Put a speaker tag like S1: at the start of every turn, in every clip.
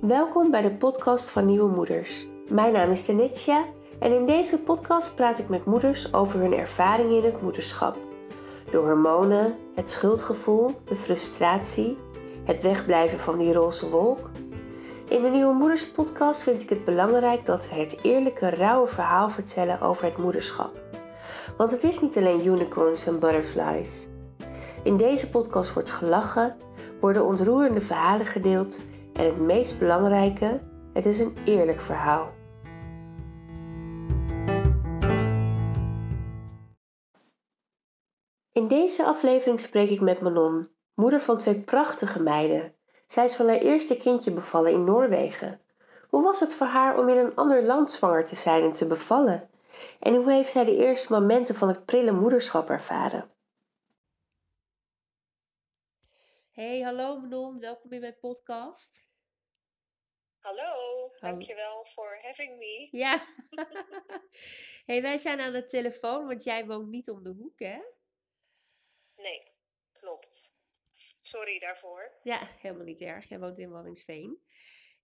S1: Welkom bij de podcast van Nieuwe Moeders. Mijn naam is Tenetsja en in deze podcast praat ik met moeders over hun ervaringen in het moederschap. De hormonen, het schuldgevoel, de frustratie, het wegblijven van die roze wolk. In de Nieuwe Moeders podcast vind ik het belangrijk dat we het eerlijke, rauwe verhaal vertellen over het moederschap. Want het is niet alleen unicorns en butterflies. In deze podcast wordt gelachen, worden ontroerende verhalen gedeeld en het meest belangrijke, het is een eerlijk verhaal. In deze aflevering spreek ik met Manon, moeder van twee prachtige meiden. Zij is van haar eerste kindje bevallen in Noorwegen. Hoe was het voor haar om in een ander land zwanger te zijn en te bevallen? En hoe heeft zij de eerste momenten van het prille moederschap ervaren? Hey, hallo Manon, welkom in mijn podcast.
S2: Hallo, dankjewel voor having me.
S1: Ja. hey, wij zijn aan de telefoon, want jij woont niet om de hoek, hè?
S2: Nee, klopt. Sorry daarvoor.
S1: Ja, helemaal niet erg. Jij woont in Wallingsveen.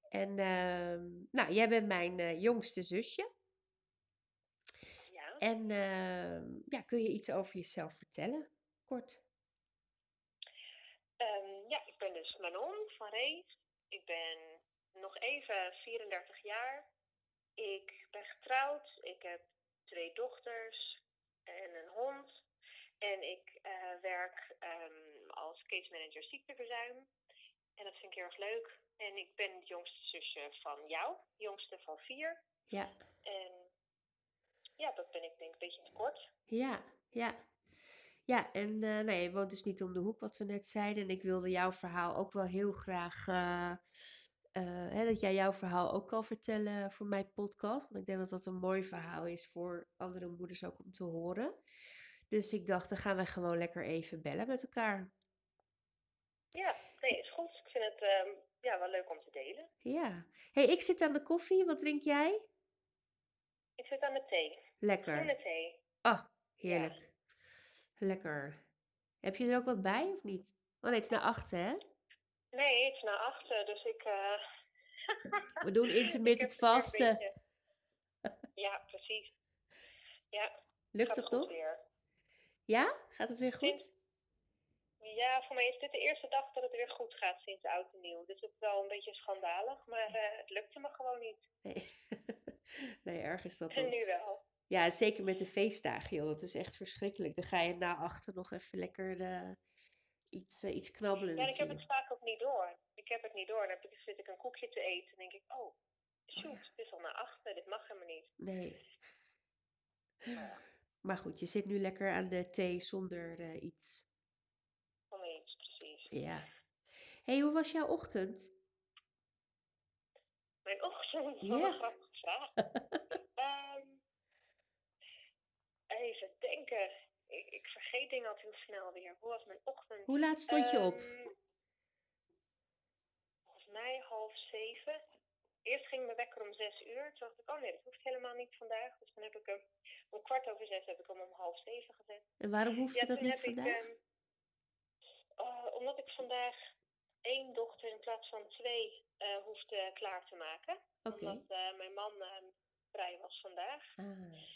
S1: En ehm, nou, jij bent mijn eh, jongste zusje.
S2: Ja.
S1: En ehm, ja, kun je iets over jezelf vertellen? Kort.
S2: Ehm, ja, ik ben dus Manon van Rees. Ik ben nog even 34 jaar. Ik ben getrouwd. Ik heb twee dochters en een hond. En ik eh, werk ehm, als case manager ziekteverzuim. En dat vind ik heel erg leuk. En ik ben het jongste zusje van jou, jongste van vier.
S1: Ja.
S2: En ja, dat ben ik denk ik een beetje te kort.
S1: Ja, ja. Ja, en uh, nou, je woont dus niet om de hoek, wat we net zeiden. En ik wilde jouw verhaal ook wel heel graag. Uh, uh, hè, dat jij jouw verhaal ook kan vertellen voor mijn podcast. Want ik denk dat dat een mooi verhaal is voor andere moeders ook om te horen. Dus ik dacht, dan gaan we gewoon lekker even bellen met elkaar.
S2: Ja, nee, is goed. Ik vind het um, ja, wel leuk om te delen.
S1: Ja. hey, ik zit aan de koffie. Wat drink jij?
S2: Ik zit aan de thee.
S1: Lekker.
S2: Groene thee.
S1: Oh, heerlijk. Ja. Lekker. Heb je er ook wat bij of niet? Oh nee, het is naar achter, hè?
S2: Nee, het is naar achter, dus ik... Uh...
S1: We doen intermittent vasten.
S2: Ja, precies. Ja.
S1: Lukt het nog?
S2: Weer.
S1: Ja? Gaat het weer goed?
S2: Sinds... Ja, voor mij is dit de eerste dag dat het weer goed gaat sinds oud en nieuw. Dus het is wel een beetje schandalig, maar uh, het lukte me gewoon niet.
S1: Nee, nee erg is dat
S2: En nu wel.
S1: Ja, zeker met de feestdagen, joh. Dat is echt verschrikkelijk. Dan ga je na achter nog even lekker de, iets, uh, iets knabbelen.
S2: Ja, ik heb het vaak niet door. Ik heb het niet door. Dan ik, zit ik een koekje te eten en denk ik, oh, shoot, ja. het is al naar achter. Dit mag helemaal niet.
S1: Nee. Ja. Maar goed, je zit nu lekker aan de thee zonder uh, iets.
S2: Zonder iets, precies.
S1: Ja. hey, hoe was jouw ochtend?
S2: Mijn ochtend?
S1: Ja.
S2: Wat een grappige vraag. um, even denken. Ik, ik, vergeet dingen altijd heel snel weer. Hoe was mijn ochtend?
S1: Hoe laat stond je
S2: um,
S1: op?
S2: Mij half zeven. Eerst ging mijn wekker om zes uur. Toen dacht ik, oh nee, dat hoeft helemaal niet vandaag. Dus dan heb ik hem om kwart over zes heb ik hem om half zeven gezet.
S1: En waarom hoefde
S2: ja,
S1: dat niet
S2: ik,
S1: vandaag?
S2: Um, uh, omdat ik vandaag één dochter in plaats van twee uh, hoefde klaar te maken.
S1: Okay.
S2: Omdat uh, mijn man vrij was vandaag.
S1: Ah.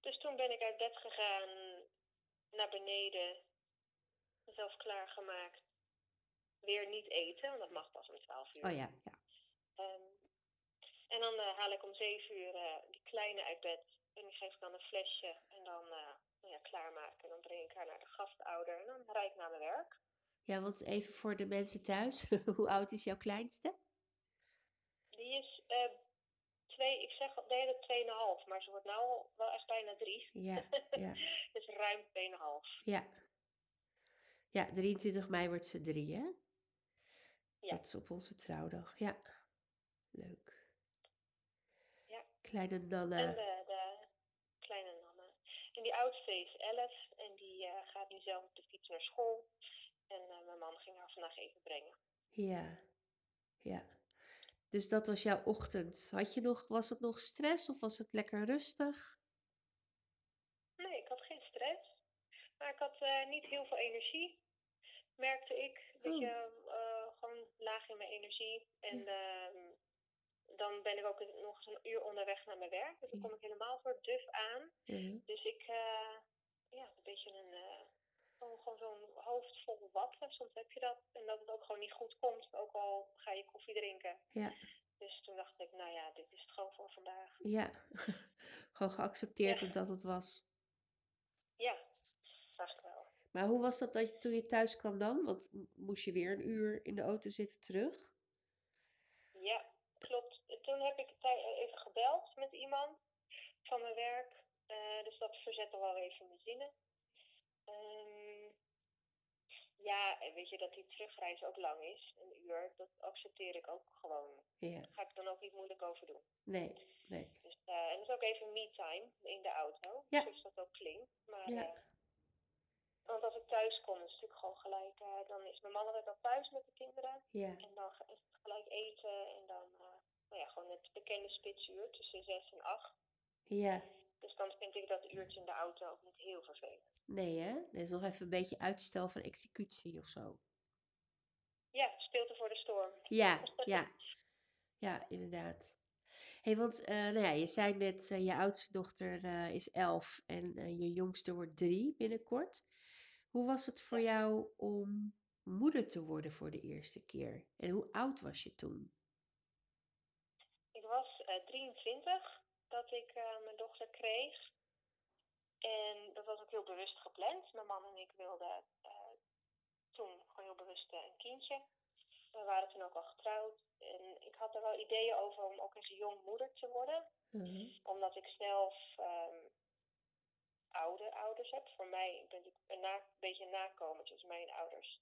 S2: Dus toen ben ik uit bed gegaan, naar beneden, mezelf klaargemaakt. Weer niet eten, want dat mag pas om 12 uur.
S1: Oh ja, ja.
S2: Um, en dan uh, haal ik om 7 uur uh, die kleine uit bed en die geef ik dan een flesje en dan uh, ja, klaarmaken. En dan breng ik haar naar de gastouder en dan rijd ik naar mijn werk.
S1: Ja, want even voor de mensen thuis, hoe oud is jouw kleinste?
S2: Die is twee, ik zeg de hele tweeënhalf, maar ze wordt nou wel echt bijna drie.
S1: Ja, ja.
S2: dus ruim tweeënhalf.
S1: Ja. Ja, 23 mei wordt ze drie, hè?
S2: Ja.
S1: Dat is op onze trouwdag. Ja. Leuk.
S2: Ja.
S1: Kleine Nanne.
S2: En de, de kleine Nanne. En die oudste is 11 en die uh, gaat nu zelf op de fiets naar school. En uh, mijn man ging haar vandaag even brengen.
S1: Ja. Ja. Dus dat was jouw ochtend. Had je nog, was het nog stress of was het lekker rustig?
S2: Nee, ik had geen stress. Maar ik had uh, niet heel veel energie. Merkte ik dat
S1: Oh.
S2: je gewoon laag in mijn energie. En ehm, dan ben ik ook nog eens een uur onderweg naar mijn werk. Dus dan kom ik helemaal voor duf aan. Dus ik, eh, ja, een beetje een, eh, gewoon, gewoon zo'n hoofd vol watten. Soms heb je dat. En dat het ook gewoon niet goed komt, ook al ga je koffie drinken.
S1: Ja,
S2: Dus toen dacht ik, nou ja, dit is het gewoon voor vandaag.
S1: ja. Gewoon geaccepteerd
S2: Ja.
S1: dat dat het was.
S2: Ja.
S1: Maar hoe was dat, dat je, toen je thuis kwam dan? Want moest je weer een uur in de auto zitten terug?
S2: Ja, klopt. Toen heb ik even gebeld met iemand van mijn werk. Eh, dus dat verzette wel even mijn zinnen. Ehm, ja, en weet je dat die terugreis ook lang is, een uur, dat accepteer ik ook gewoon.
S1: Ja,
S2: Daar ga ik dan ook niet moeilijk over doen.
S1: nee, nee.
S2: Dus, eh, en dat is ook even me-time in de auto,
S1: Ja.
S2: zoals dat ook klinkt. Maar,
S1: Ja.
S2: eh, want als ik thuis kom, is het natuurlijk gewoon gelijk, eh, dan is mijn man altijd al thuis met de kinderen.
S1: Ja,
S2: En dan is het gelijk eten en dan, eh, nou ja, gewoon het bekende spitsuur tussen zes en acht.
S1: ja.
S2: Dus dan vind ik dat uurtje in de auto ook niet heel vervelend.
S1: Nee, hè? Er is nog even een beetje uitstel van executie of zo.
S2: Ja, stilte voor de storm.
S1: Ja, ja. Ja, inderdaad. hey, want eh, nou ja, je zei net, je oudste dochter is elf en je jongste wordt drie binnenkort. Hoe was het voor jou om moeder te worden voor de eerste keer? En hoe oud was je toen?
S2: Ik was eh 23 dat ik eh, mijn dochter kreeg. En dat was ook heel bewust gepland. Mijn man en ik wilden eh, toen gewoon heel bewust een kindje. We waren toen ook al getrouwd. En ik had er wel ideeën over om ook eens jong moeder te worden.
S1: Mhm.
S2: Omdat ik zelf ehm, oude ouders heb. Voor mij, ik ben natuurlijk een, na, een beetje een nakomertje. Dus mijn ouders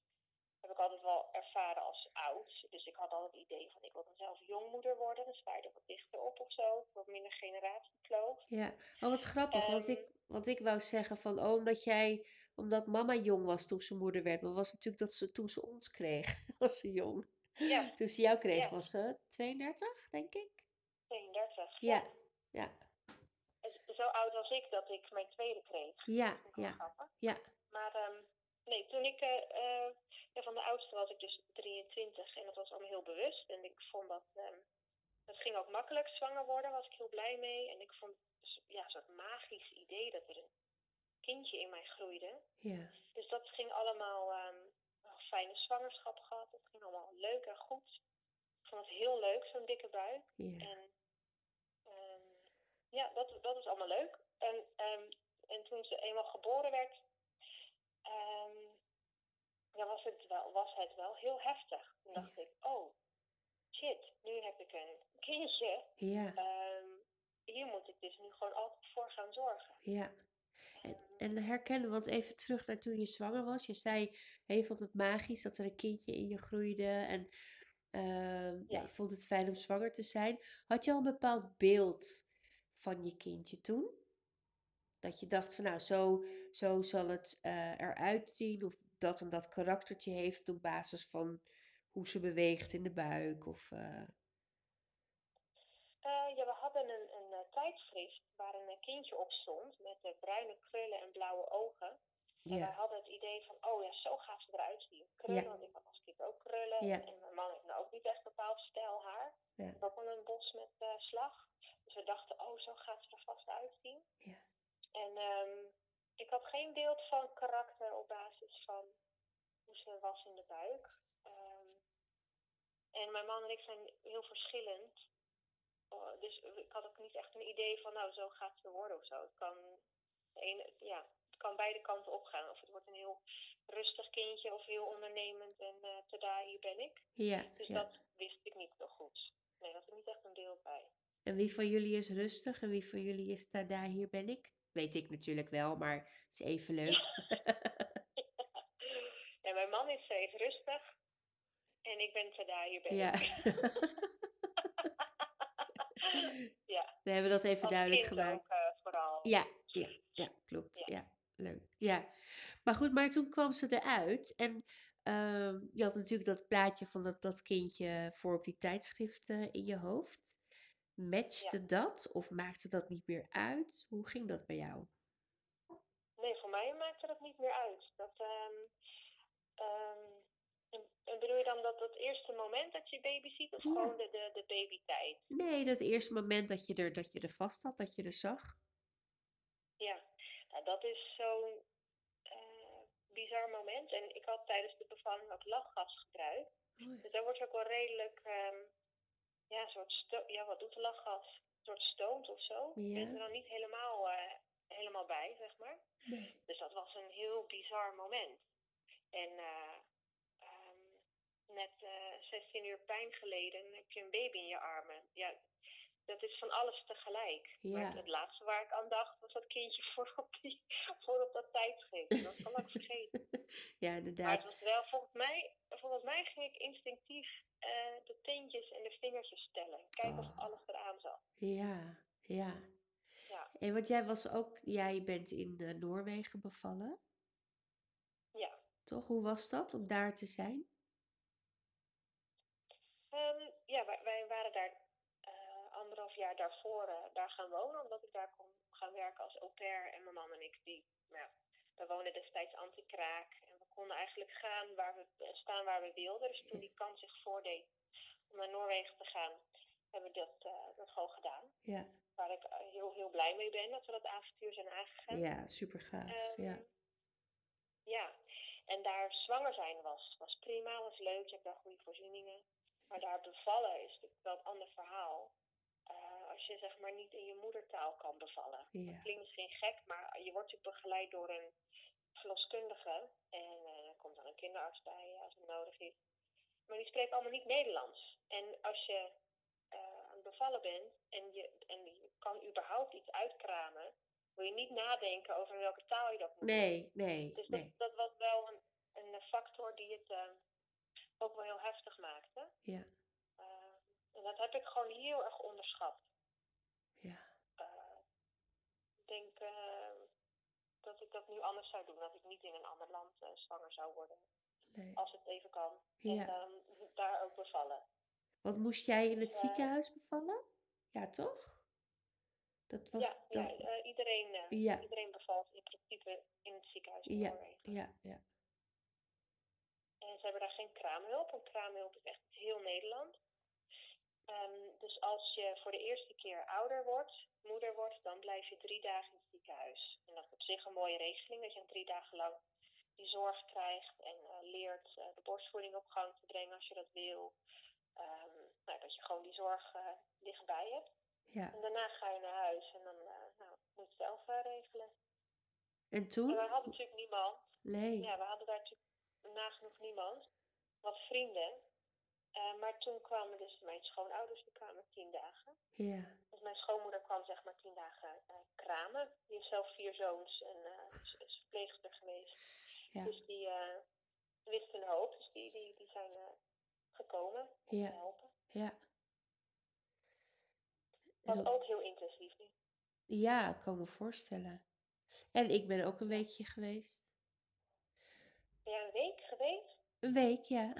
S2: heb ik altijd wel ervaren als oud. Dus ik had altijd het idee van ik wil dan zelf jongmoeder worden. Dan sta je er wat dichter op of zo. Wat minder generatiekloof.
S1: Ja, oh wat grappig, want
S2: Ehm,
S1: ik, want ik wou zeggen van, oh, omdat jij, omdat mama jong was toen ze moeder werd, maar was natuurlijk dat ze toen ze ons kreeg, was ze jong.
S2: Ja,
S1: Toen ze jou kreeg
S2: Ja.
S1: was ze 32, denk ik.
S2: 32.
S1: Ja, ja,
S2: Zo oud was ik dat ik mijn tweede kreeg.
S1: ja,
S2: Dat
S1: ja,
S2: grappig.
S1: ja,
S2: Maar ehm, nee, toen ik eh, eh, ja, van de oudste was ik dus 23 en dat was allemaal heel bewust. En ik vond dat, ehm het ging ook makkelijk zwanger worden, was ik heel blij mee. En ik vond het ja, een soort magisch idee dat er een kindje in mij groeide.
S1: ja,
S2: Dus dat ging allemaal, ehm, een fijne zwangerschap gehad. Het ging allemaal leuk en goed. Ik vond het heel leuk, zo'n dikke buik.
S1: ja,
S2: En ja, dat, dat is allemaal leuk. En, ehm, en toen ze eenmaal geboren werd, ehm, ja, was, het wel, was het wel heel heftig. Toen dacht ik, oh, shit, nu heb ik een kindje.
S1: ja,
S2: Ehm, hier moet ik dus nu gewoon altijd voor gaan zorgen.
S1: ja. En, en herkennen, want even terug naar toen je zwanger was. Je zei, je vond het magisch dat er een kindje in je groeide en ja.
S2: Ja.
S1: je vond het fijn om zwanger te zijn. Had je al een bepaald beeld van je kindje toen? Dat je dacht van nou, zo, zo zal het eh, eruit zien. Of dat en dat karaktertje heeft op basis van hoe ze beweegt in de buik. Of, eh,
S2: Eh, ja, we hadden een, een tijdschrift waar een kindje op stond met bruine krullen en blauwe ogen. En wij hadden het idee van, oh ja, zo gaat ze eruit zien. Krullen,
S1: Ja.
S2: want ik had als kind ook krullen.
S1: Ja.
S2: En mijn man heeft nou ook niet echt bepaald stijl haar.
S1: Ja.
S2: Ook wel een bos met slag. Dus we dachten, oh, zo gaat ze er vast uitzien.
S1: Ja.
S2: En ehm, ik had geen beeld van karakter op basis van hoe ze was in de buik. Ehm, en mijn man en ik zijn heel verschillend. Oh, dus ik had ook niet echt een idee van, nou, zo gaat ze worden of zo. Het kan, ja, het kan beide kanten opgaan. Of het wordt een heel rustig kindje of heel ondernemend en uh, tada, hier ben ik.
S1: ja,
S2: Dus
S1: ja.
S2: dat wist ik niet zo goed. Nee, daar had ik niet echt een beeld bij.
S1: En wie van jullie is rustig en wie van jullie is tada, hier ben ik? Weet ik natuurlijk wel, maar het is even leuk.
S2: Ja, mijn man is even rustig. En ik ben tada, hier ben
S1: Ja.
S2: ik. ja,
S1: Dan hebben we dat even
S2: als
S1: duidelijk gemaakt.
S2: ook eh, vooral.
S1: Ja, ja, ja, klopt.
S2: Ja.
S1: Ja, leuk. Ja. Maar goed, maar toen kwam ze eruit en ehm, je had natuurlijk dat plaatje van dat, dat kindje voor op die tijdschrift eh, in je hoofd. Matchte dat of maakte dat niet meer uit? Hoe ging dat bij jou?
S2: Nee, voor mij maakte dat niet meer uit. Dat, ehm, ehm, En, bedoel je dan dat dat eerste moment dat je baby ziet, of
S1: Ja.
S2: gewoon de, de, de babytijd?
S1: Nee, dat eerste moment dat je er, dat je er vast had, dat je er zag.
S2: Ja, nou, dat is zo'n eh, bizar moment. En ik had tijdens de bevalling ook lachgas gebruikt.
S1: Oh,
S2: Dus daar wordt ook wel redelijk, ehm, ja, een soort sto- ja, wat doet lachgas? Een soort stoont of zo. Ik ben
S1: Ja.
S2: er dan niet helemaal, eh, helemaal bij, zeg maar.
S1: nee.
S2: Dus dat was een heel bizar moment. En eh, ehm, net eh 16 uur pijn geleden heb je een baby in je armen. Ja, dat is van alles tegelijk. Maar
S1: Ja.
S2: het, het laatste waar ik aan dacht was dat kindje voor op, die, voor op dat tijdschrift. Dat kan ik vergeten.
S1: Ja,
S2: Maar het
S1: inderdaad.
S2: was wel, volgens mij, volgens mij ging ik instinctief eh, de teentjes en de vingertjes tellen. Kijken
S1: Oh.
S2: of alles eraan zat.
S1: Ja, ja.
S2: Ja,
S1: En want jij was ook, jij bent in eh, Noorwegen bevallen,
S2: ja.
S1: toch? Hoe was dat om daar te zijn?
S2: Ehm, ja, wij, wij waren daar eh, anderhalf jaar daarvoor daar gaan wonen, omdat ik daar kon gaan werken als au pair. En mijn man en ik, die, nou, we woonden destijds anti-kraak. Konden eigenlijk gaan waar we, eh, staan waar we wilden. Dus toen die kans zich voordeed om naar Noorwegen te gaan, hebben we dat, eh, dat gewoon gedaan.
S1: Ja,
S2: Waar ik eh, heel, heel blij mee ben dat we dat avontuur zijn aangegaan.
S1: ja, super gaaf.
S2: Ehm,
S1: Ja,
S2: ja, en daar zwanger zijn was, was prima, was leuk. Je hebt daar goede voorzieningen. Maar daar bevallen is natuurlijk wel een ander verhaal. Als je zeg maar niet in je moedertaal kan bevallen.
S1: ja,
S2: Dat klinkt misschien gek, maar je wordt natuurlijk begeleid door een verloskundige. En komt dan een kinderarts bij als het nodig is. Maar die spreken allemaal niet Nederlands. En als je eh, aan het bevallen bent en je, en je kan überhaupt iets uitkramen, wil je niet nadenken over in welke taal je dat moet doen.
S1: Nee, nee,
S2: Dus dat,
S1: nee.
S2: dat was wel een, een factor die het eh, ook wel heel heftig maakte.
S1: Ja,
S2: Eh, en dat heb ik gewoon heel erg onderschat.
S1: ja,
S2: ik denk dat ik dat nu anders zou doen. Dat ik niet in een eh, zwanger zou worden.
S1: nee.
S2: Als het even kan.
S1: Ja.
S2: En dan daar ook bevallen.
S1: Want moest jij in het
S2: Ja.
S1: ziekenhuis bevallen? Ja, toch? Dat was,
S2: ja, ja
S1: dat,
S2: eh, iedereen, eh,
S1: Ja.
S2: iedereen bevalt in principe in het ziekenhuis in
S1: Ja. Ja, ja,
S2: En ze hebben daar geen kraamhulp. En kraamhulp is echt heel Nederland. Ehm, dus als je voor de eerste keer ouder wordt, moeder wordt, dan blijf je drie dagen in het ziekenhuis. En dat is op zich een mooie regeling, dat je drie dagen lang die zorg krijgt en eh, leert eh, de borstvoeding op gang te brengen als je dat wil. Ehm, nou, dat je gewoon die zorg eh, dichtbij hebt.
S1: ja.
S2: En daarna ga je naar huis en dan nou, moet je het zelf regelen.
S1: En
S2: En
S1: toen?
S2: wij hadden natuurlijk niemand.
S1: Nee.
S2: Ja, we hadden daar natuurlijk nagenoeg niemand. Wat vrienden. Maar toen kwamen dus mijn schoonouders, die kwamen tien dagen.
S1: Ja,
S2: Dus mijn schoonmoeder kwam zeg maar tien dagen kramen. Die heeft zelf vier zoons en eh, is, is verpleegster geweest.
S1: Ja,
S2: Dus die eh, wist een hoop. Dus die, die, die zijn eh, gekomen om
S1: Ja.
S2: te helpen.
S1: ja. En-
S2: ook heel intensief.
S1: Ja, ik kan me voorstellen. En ik ben ook een weekje geweest.
S2: Ben jij een week geweest?
S1: Een week, ja.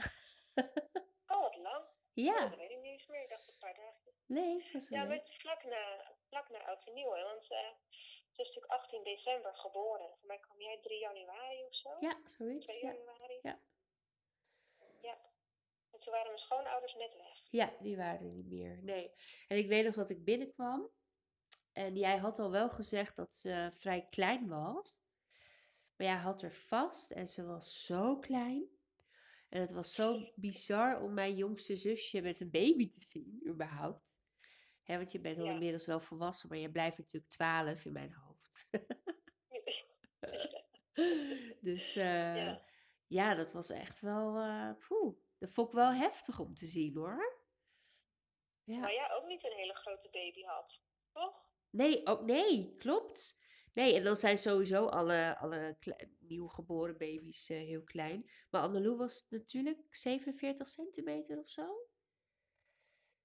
S2: Oh, wat lang. Oh,
S1: Ja,
S2: dat weet ik niet eens meer. Ik dacht een paar dagen.
S1: nee, was
S2: Ja, maar het is vlak na, vlak na Oud en Nieuw. Hè? Want eh, ze is natuurlijk 18 december geboren. Voor mij kwam jij 3 januari of zo?
S1: Ja, zoiets.
S2: 2
S1: Ja.
S2: januari?
S1: Ja.
S2: Ja. En toen waren mijn schoonouders net weg.
S1: ja, die waren er niet meer. Nee. En ik weet nog dat ik binnenkwam. En jij had al wel gezegd dat ze vrij klein was. Maar jij had er vast en ze was zo klein. En het was zo bizar om mijn jongste zusje met een baby te zien, überhaupt. Hè, want je bent al
S2: Ja.
S1: inmiddels wel volwassen, maar je blijft natuurlijk 12 in mijn hoofd. Dus eh,
S2: Ja.
S1: ja. dat was echt wel, eh poeh, dat vond ik wel heftig om te zien hoor. Ja.
S2: Maar jij ook niet een hele grote baby had, toch?
S1: Nee, ook nee, klopt. Nee, en dan zijn sowieso alle, alle nieuwgeboren baby's eh, heel klein. Maar Annelou was natuurlijk 47 centimeter of zo.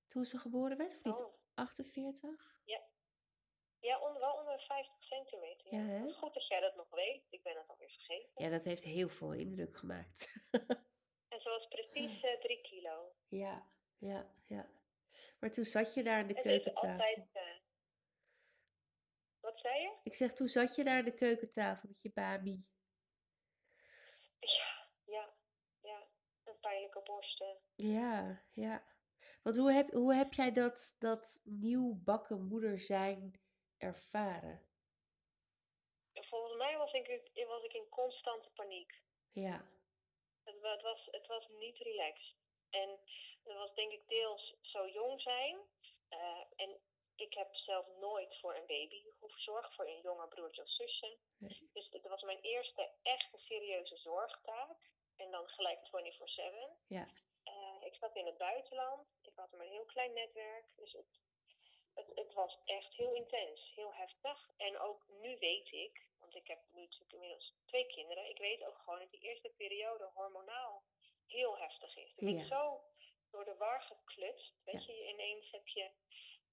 S1: Toen ze geboren werd, of niet?
S2: Oh.
S1: 48?
S2: Ja, onder, wel onder de 50 centimeter.
S1: Ja,
S2: goed dat jij dat nog weet. Ik ben het alweer vergeten.
S1: Ja, dat heeft heel veel indruk gemaakt.
S2: En ze was precies eh, 3 kilo.
S1: ja, ja, ja. Maar toen zat je daar aan de keukentafel.
S2: altijd... eh, wat zei je?
S1: Ik zeg, toen zat je daar aan de keukentafel met je baby.
S2: Ja, ja, ja. En pijnlijke borsten.
S1: Ja, ja. Want hoe heb, hoe heb jij dat, dat nieuw bakken moeder zijn ervaren?
S2: Volgens mij was ik, was ik in constante paniek.
S1: Ja,
S2: Het, het, was, het was niet relaxed. En het was denk ik deels zo jong zijn. Eh, en ik heb zelf nooit voor een baby hoeven zorgen, voor een jonger broertje of zusje.
S1: Nee.
S2: Dus het was mijn eerste echte serieuze zorgtaak. En dan gelijk 24-7.
S1: ja,
S2: Eh, ik zat in het buitenland. Ik had maar een heel klein netwerk. Dus het, het, het was echt heel intens, heel heftig. En ook nu weet ik, want ik heb nu natuurlijk inmiddels twee kinderen. Ik weet ook gewoon dat die eerste periode hormonaal heel heftig is. Ik
S1: Ja.
S2: ben zo door de war geklutst. Weet je, ineens heb je.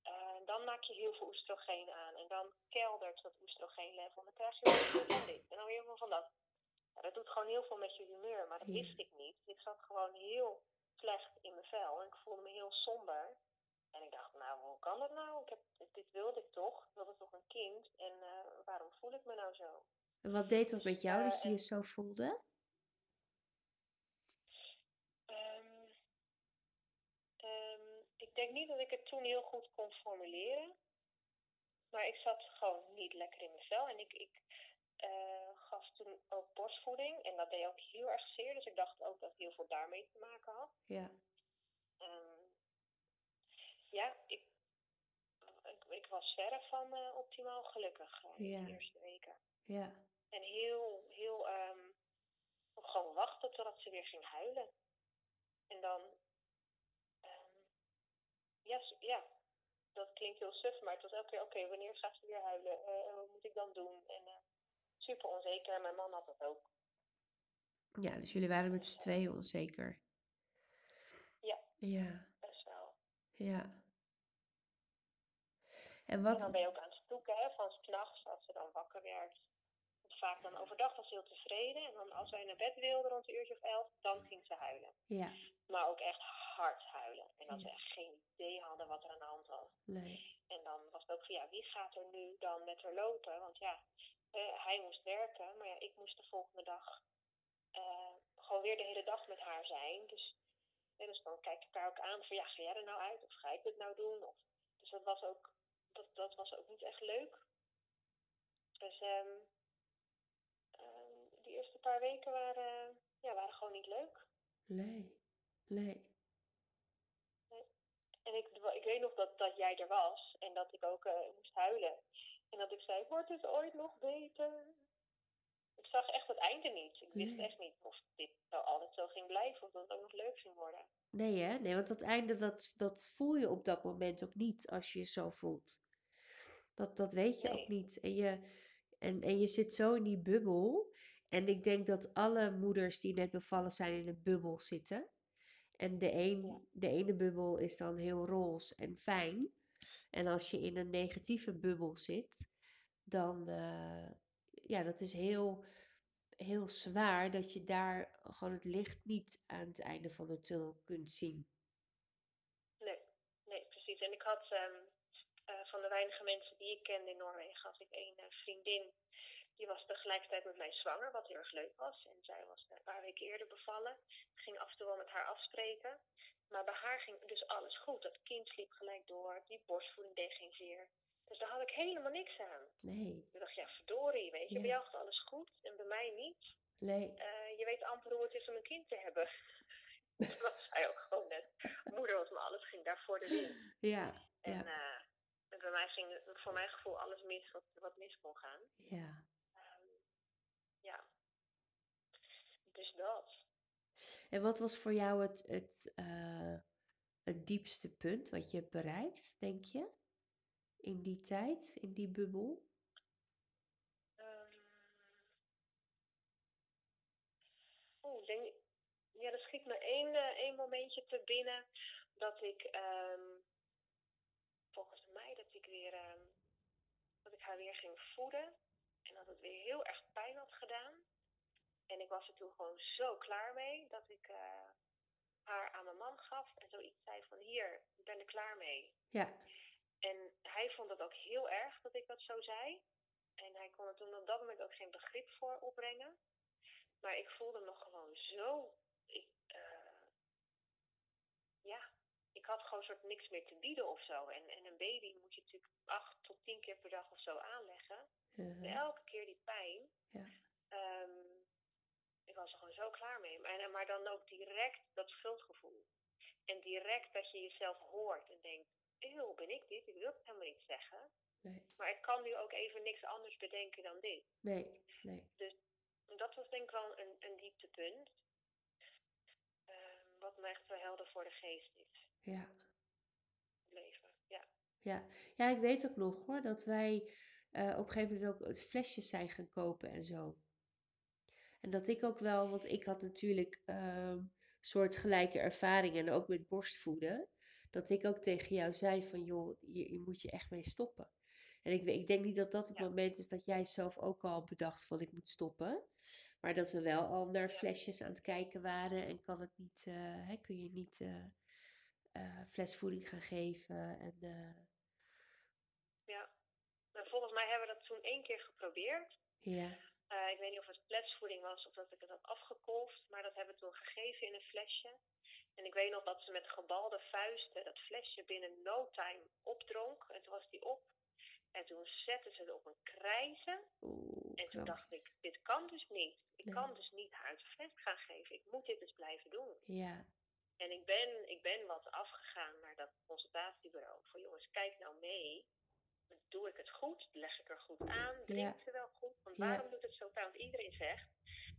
S2: eh, dan maak je heel veel oestrogeen aan. En dan keldert dat oestrogeenlevel. Dan krijg je weer veel van dit. En dan weer veel van dat. Ja, dat doet gewoon heel veel met je humeur. Maar dat wist ik niet. Dus ik zat gewoon heel slecht in mijn vel. En ik voelde me heel somber. En ik dacht, nou, hoe kan dat nou? Ik heb, dit, dit wilde ik toch. Ik wilde toch een kind. En eh, waarom voel ik me nou zo?
S1: En wat deed dat met jou,
S2: Eh,
S1: dat je
S2: en-
S1: je zo voelde?
S2: Ehm, ehm, ik denk niet dat ik het toen heel goed kon formuleren. Maar ik zat gewoon niet lekker in mijn vel. En ik, ik eh, gaf toen ook borstvoeding. En dat deed ook heel erg zeer. Dus ik dacht ook dat het heel veel daarmee te maken had.
S1: Ja,
S2: Ehm, ja, ik, ik, ik was verre van eh, optimaal gelukkig eh, in
S1: Ja.
S2: de eerste weken.
S1: ja,
S2: En heel, heel, ehm, gewoon wachten totdat ze weer ging huilen. En dan, ehm, ja, ja, dat klinkt heel suf, maar het was elke keer, oké, wanneer gaat ze weer huilen? Eh, wat moet ik dan doen? En super onzeker, en mijn man had dat ook.
S1: ja, dus jullie waren met z'n tweeën onzeker.
S2: Ja.
S1: Ja,
S2: Best wel.
S1: ja. En
S2: En
S1: wat,
S2: dan ben je ook aan het zoeken, hè, van s'nachts, als ze dan wakker werd. Want vaak dan overdag was ze heel tevreden. En dan als wij naar bed wilden rond een uurtje of elf, dan ging ze huilen.
S1: ja,
S2: Maar ook echt hard huilen. En dat
S1: Ja.
S2: ze echt geen idee hadden wat er aan de hand was.
S1: nee,
S2: En dan was het ook van, ja, wie gaat er nu dan met haar lopen? Want ja, eh, hij moest werken, maar ja, ik moest de volgende dag eh, gewoon weer de hele dag met haar zijn. Dus, eh, dus dan kijk ik elkaar ook aan van, ja, ga jij er nou uit? Of ga ik dit nou doen? Of, dus dat was ook, dat, dat was ook niet echt leuk. Dus ehm ehm, die eerste paar weken waren, ja, waren gewoon niet leuk.
S1: nee, nee.
S2: En ik, ik weet nog dat, dat jij er was en dat ik ook eh, moest huilen. En dat ik zei, wordt het ooit nog beter? Ik zag echt het einde niet. Ik wist
S1: Nee.
S2: echt niet of dit nou altijd zo ging blijven of dat het ook nog leuk ging worden.
S1: Nee, hè? Nee, want dat einde, dat, dat voel je op dat moment ook niet als je je zo voelt. Dat, dat weet je ook niet. En je, en, en je zit zo in die bubbel. En ik denk dat alle moeders die net bevallen zijn in een bubbel zitten. En de, een,
S2: Ja.
S1: de ene bubbel is dan heel roze en fijn. En als je in een negatieve bubbel zit, dan eh, ja, dat is heel, heel zwaar dat je daar gewoon het licht niet aan het einde van de tunnel kunt zien.
S2: Nee, nee, precies. En ik had ehm, eh, van de weinige mensen die ik kende in Noorwegen, had ik een eh, vriendin. Die was tegelijkertijd met mij zwanger, wat heel erg leuk was. En zij was een paar weken eerder bevallen. Ging af en toe wel met haar afspreken. Maar bij haar ging dus alles goed. Dat kind sliep gelijk door. Die borstvoeding deed geen zeer. Dus daar had ik helemaal niks aan.
S1: Nee,
S2: Ik dacht, ja, verdorie, weet je.
S1: Ja.
S2: Bij jou gaat alles goed en bij mij niet.
S1: nee,
S2: Eh, je weet amper hoe het is om een kind te hebben. Dat was zij ook gewoon net. Moeder was me alles, ging daarvoor de wind.
S1: ja,
S2: En
S1: ja,
S2: eh, en bij mij ging voor mijn gevoel alles mis wat, wat mis kon gaan.
S1: ja.
S2: Ehm, ja. Dus dat.
S1: En wat was voor jou het, het, eh, het diepste punt wat je hebt bereikt, denk je? In die tijd, in die bubbel?
S2: Oeh, ik denk, ja, er schiet me één, eh, één momentje te binnen dat ik, ehm, volgens mij, dat ik weer, ehm, dat ik haar weer ging voeden en dat het weer heel erg pijn had gedaan. En ik was er toen gewoon zo klaar mee dat ik eh, haar aan mijn man gaf en zoiets zei van hier, ik ben er klaar mee.
S1: Ja,
S2: En hij vond het ook heel erg dat ik dat zo zei. En hij kon er toen op dat moment ook geen begrip voor opbrengen. Maar ik voelde me gewoon zo ik, eh, ja, ik had gewoon soort niks meer te bieden of zo. En, en een baby moet je natuurlijk acht tot tien keer per dag of zo aanleggen. En elke keer die pijn.
S1: Ja.
S2: Ehm, ik was er gewoon zo klaar mee. Maar, maar dan ook direct dat schuldgevoel. En direct dat je jezelf hoort en denkt, eeuw, ben ik dit? Ik wil het helemaal niet zeggen.
S1: Nee.
S2: Maar ik kan nu ook even niks anders bedenken dan dit.
S1: Nee, nee.
S2: Dus dat was denk ik wel een, een dieptepunt. Ehm, wat me echt wel helder voor de geest is.
S1: Ja.
S2: Leven, ja.
S1: Ja. ja, ik weet ook nog hoor, dat wij uh, op een gegeven moment ook flesjes zijn gaan kopen en zo. En dat ik ook wel, want ik had natuurlijk uh, soortgelijke ervaringen en ook met borstvoeden. Dat ik ook tegen jou zei van joh, hier, moet je echt mee stoppen. En ik, ik denk niet dat dat het moment is dat jij zelf ook al bedacht van ik moet stoppen. Maar dat we wel al naar flesjes aan het kijken waren en kan het niet, uh, hè, kun je niet uh, flesvoeding gaan geven. En,
S2: Ja, nou, volgens mij hebben we dat toen één keer geprobeerd.
S1: Ja.
S2: Ik weet niet of het flesvoeding was of dat ik het had afgekolfd, maar dat hebben we toen gegeven in een flesje. En ik weet nog dat ze met gebalde vuisten dat flesje binnen no time opdronk. En toen was die op. En toen zetten ze het op een krijzen.
S1: Oeh,
S2: en toen dacht ik, dit kan dus niet. Ik kan dus niet haar het fles gaan geven. Ik moet dit dus blijven doen.
S1: Ja.
S2: En ik ben, ik ben wat afgegaan naar dat consultatiebureau. Van jongens, kijk nou mee doe ik het goed? Leg ik er goed aan? Drinkt ja. ze wel goed? Want waarom doet het zo pijn? Want iedereen zegt,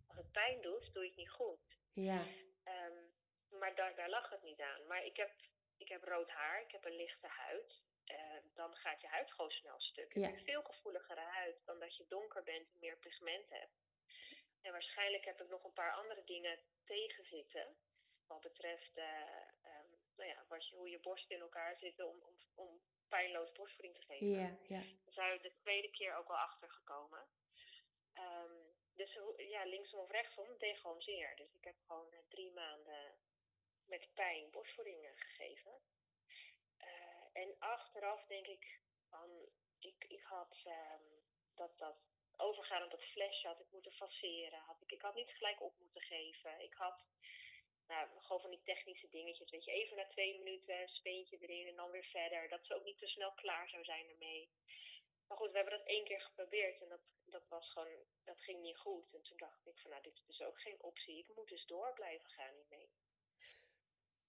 S2: als het pijn doet, doe je het niet goed.
S1: Ja.
S2: Um, maar daar, daar lag het niet aan. Maar ik heb, ik heb rood haar, ik heb een lichte huid. Uh, dan gaat je huid gewoon snel stuk.
S1: Ja.
S2: Je hebt veel gevoeligere huid dan dat je donker bent en meer pigment hebt. En waarschijnlijk heb ik nog een paar andere dingen tegenzitten. Wat betreft uh, um, nou ja, wat je, hoe je borsten in elkaar zitten om, om, om pijnloos borstvoeding te geven.
S1: Ja, ja.
S2: Daar zijn we de tweede keer ook wel achter gekomen. Um, dus ja, linksom of rechtsom deed gewoon zeer. Dus ik heb gewoon uh, drie maanden met pijn borstvoeding gegeven. Uh, en achteraf denk ik van, ik, ik had um, dat, dat overgaan op dat flesje had ik moeten faceren. Had ik, ik had niet gelijk op moeten geven. Ik had nou, gewoon van die technische dingetjes. Weet je, even na twee minuten, speentje erin en dan weer verder. Dat ze ook niet te snel klaar zou zijn ermee. Maar goed, we hebben dat één keer geprobeerd en dat, dat was gewoon, dat ging niet goed. En toen dacht ik van, nou, dit is dus ook geen optie. Ik moet dus door blijven gaan hiermee.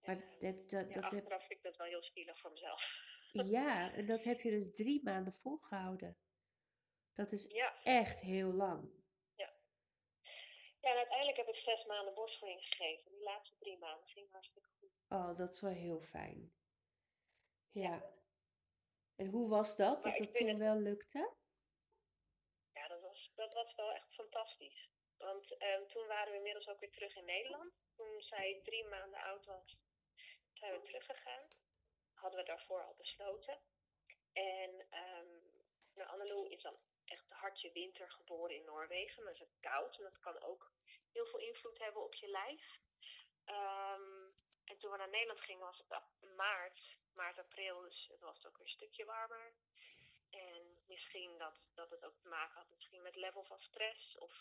S1: Maar en, dat, dat,
S2: ja,
S1: dat
S2: achteraf
S1: heb...
S2: vind ik dat wel heel stilig voor mezelf.
S1: Ja, en dat heb je dus drie maanden volgehouden. Dat is
S2: ja.
S1: echt heel lang.
S2: Ja, en uiteindelijk heb ik zes maanden borstvoeding gegeven. Die laatste drie maanden ging hartstikke goed.
S1: Oh, dat is wel heel fijn. Ja. En hoe was dat, dat het toen het... wel lukte?
S2: Ja, dat was, dat was wel echt fantastisch. Want um, toen waren we inmiddels ook weer terug in Nederland. Toen zij drie maanden oud was, zijn we teruggegaan. Hadden we daarvoor al besloten. En um, nou, Annelou is dan echt hartje winter geboren in Noorwegen. Dan is het koud en dat kan ook heel veel invloed hebben op je lijf. Um, en toen we naar Nederland gingen was het maart, maart, april, dus het was ook weer een stukje warmer. En misschien dat, dat het ook te maken had misschien met level van stress of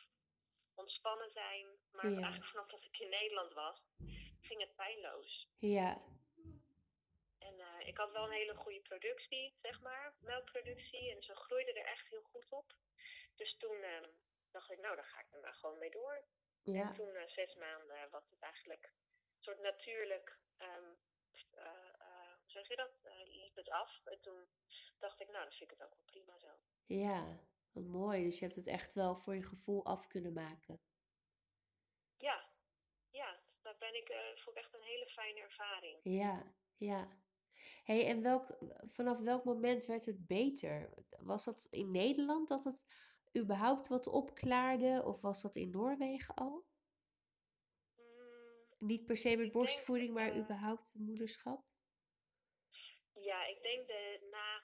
S2: ontspannen zijn. Maar
S1: Ja.
S2: eigenlijk vanaf dat ik in Nederland was, ging het pijnloos.
S1: Ja,
S2: En uh, ik had wel een hele goede productie, zeg maar, melkproductie. En ze groeide er echt heel goed op. Dus toen uh, dacht ik, nou, dan ga ik er maar gewoon mee door. En
S1: ja,
S2: toen, uh, zes maanden, was het eigenlijk een soort natuurlijk, um, hoe zeg je dat, liep het af. En toen dacht ik, nou, dan vind ik het ook wel prima zo.
S1: ja. Wat mooi. Dus je hebt het echt wel voor je gevoel af kunnen maken.
S2: Ja, ja, daar ben ik, vond ik echt een hele fijne ervaring.
S1: Ja, ja. hey, en welk, vanaf welk moment werd het beter? Was dat in Nederland dat het überhaupt wat opklaarde? Of was dat in Noorwegen al?
S2: Mm,
S1: Niet per se met
S2: denk,
S1: borstvoeding, maar
S2: eh,
S1: überhaupt moederschap?
S2: Ja, ik denk de, na,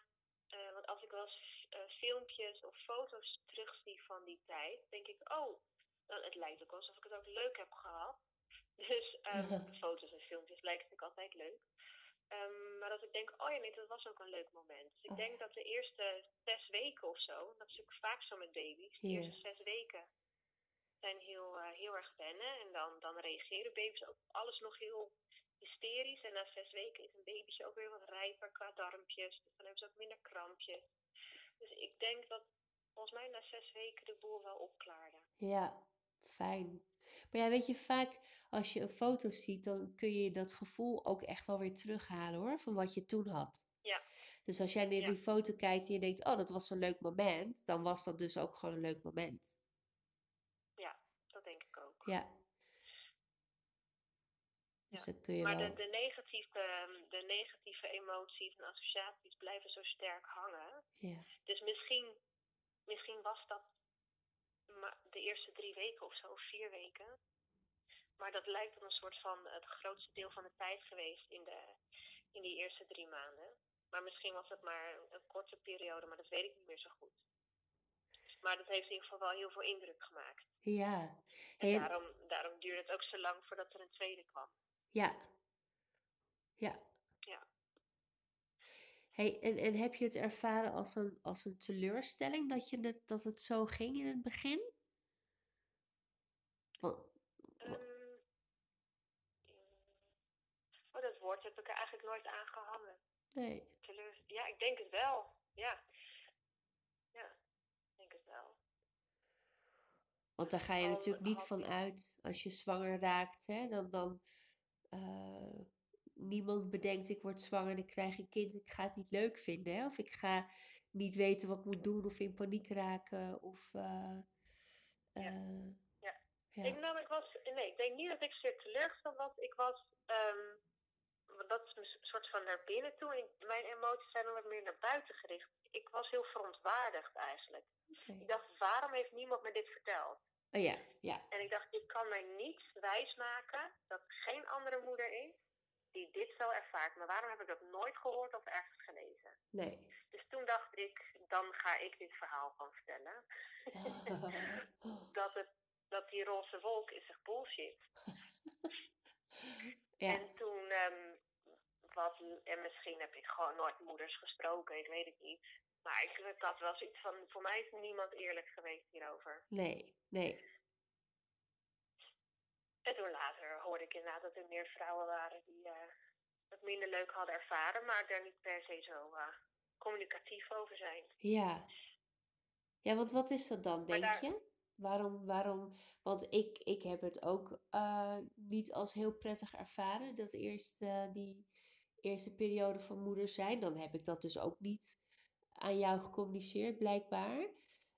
S2: uh, want als ik wel eens uh, filmpjes of foto's terugzie van die tijd, denk ik, oh, dan, het lijkt ook alsof ik het ook leuk heb gehad. Dus um, foto's en filmpjes lijken natuurlijk altijd leuk. Um, maar dat ik denk, oh ja, nee, dat was ook een leuk moment. Dus ik
S1: Oh.
S2: denk dat de eerste zes weken of zo, dat is natuurlijk vaak zo met baby's, de eerste zes weken zijn heel, uh, heel erg wennen. En dan, dan reageren baby's ook op alles nog heel hysterisch. En na zes weken is een babytje ook weer wat rijper qua darmpjes. Dus dan hebben ze ook minder krampjes. Dus ik denk dat volgens mij na zes weken de boel wel opklaarde.
S1: Ja, fijn. Maar ja, weet je, vaak als je een foto ziet, dan kun je dat gevoel ook echt wel weer terughalen hoor, van wat je toen had.
S2: Ja,
S1: Dus als jij naar
S2: Ja.
S1: die foto kijkt en je denkt, oh, dat was een leuk moment, dan was dat dus ook gewoon een leuk moment.
S2: ja, dat denk ik ook.
S1: Ja. Dus kun je
S2: Maar de,
S1: wel.
S2: de, negatieve, ehm, de negatieve emoties en associaties blijven zo sterk hangen.
S1: Ja.
S2: Dus misschien, misschien was dat de eerste drie weken of zo, vier weken. Maar dat lijkt dan een soort van het grootste deel van de tijd geweest in, de, in die eerste drie maanden. Maar misschien was het maar een, korte periode, maar dat weet ik niet meer zo goed. Maar dat heeft in ieder geval wel heel veel indruk gemaakt.
S1: Ja.
S2: En daarom, daarom duurde het ook zo lang voordat er een tweede kwam.
S1: ja. Ja.
S2: Ja.
S1: Hey, en, en heb je het ervaren als een, als een teleurstelling dat, je het, dat het zo ging in het begin? Want,
S2: Ehm, oh, dat woord heb ik er eigenlijk nooit aan gehangen.
S1: nee.
S2: Teleur... Ja, ik denk het wel. Ja. Ja, ik denk het wel.
S1: Want daar ga je
S2: Al
S1: natuurlijk niet van uit als je zwanger raakt, hè? Dan, dan eh, niemand bedenkt ik word zwanger en ik krijg een kind, ik ga het niet leuk vinden, hè? Of ik ga niet weten wat ik moet doen of in paniek raken of eh, eh,
S2: Ja.
S1: ja.
S2: Ik, nou, ik was, nee, ik denk niet dat ik zeer teleurgesteld was. Ik was, ehm, dat is een soort van naar binnen toe. En mijn emoties zijn dan wat meer naar buiten gericht. Ik was heel verontwaardigd eigenlijk. Ik dacht, waarom heeft niemand me dit verteld?
S1: Oh ja, ja,
S2: En ik dacht, ik kan mij niet wijsmaken dat er geen andere moeder is die dit zo ervaart. Maar waarom heb ik dat nooit gehoord of ergens gelezen?
S1: nee.
S2: Dus toen dacht ik, dan ga ik dit verhaal gewoon vertellen. dat, het, dat die roze wolk is echt bullshit.
S1: Ja,
S2: En toen, ehm, wat, en misschien heb ik gewoon nooit moeders gesproken, ik weet het niet. Maar ik, had wel zoiets van, voor mij is niemand eerlijk geweest hierover.
S1: nee, nee.
S2: En toen later hoorde ik inderdaad dat er meer vrouwen waren die eh, het minder leuk hadden ervaren, maar daar niet per se zo eh, communicatief over zijn.
S1: Ja. Ja, want wat is dat dan, denk
S2: daar-
S1: je? Waarom, waarom? Want ik, ik heb het ook eh, niet als heel prettig ervaren, dat eerste, die eerste periode van moeder zijn. Dan heb ik dat dus ook niet aan jou gecommuniceerd, blijkbaar.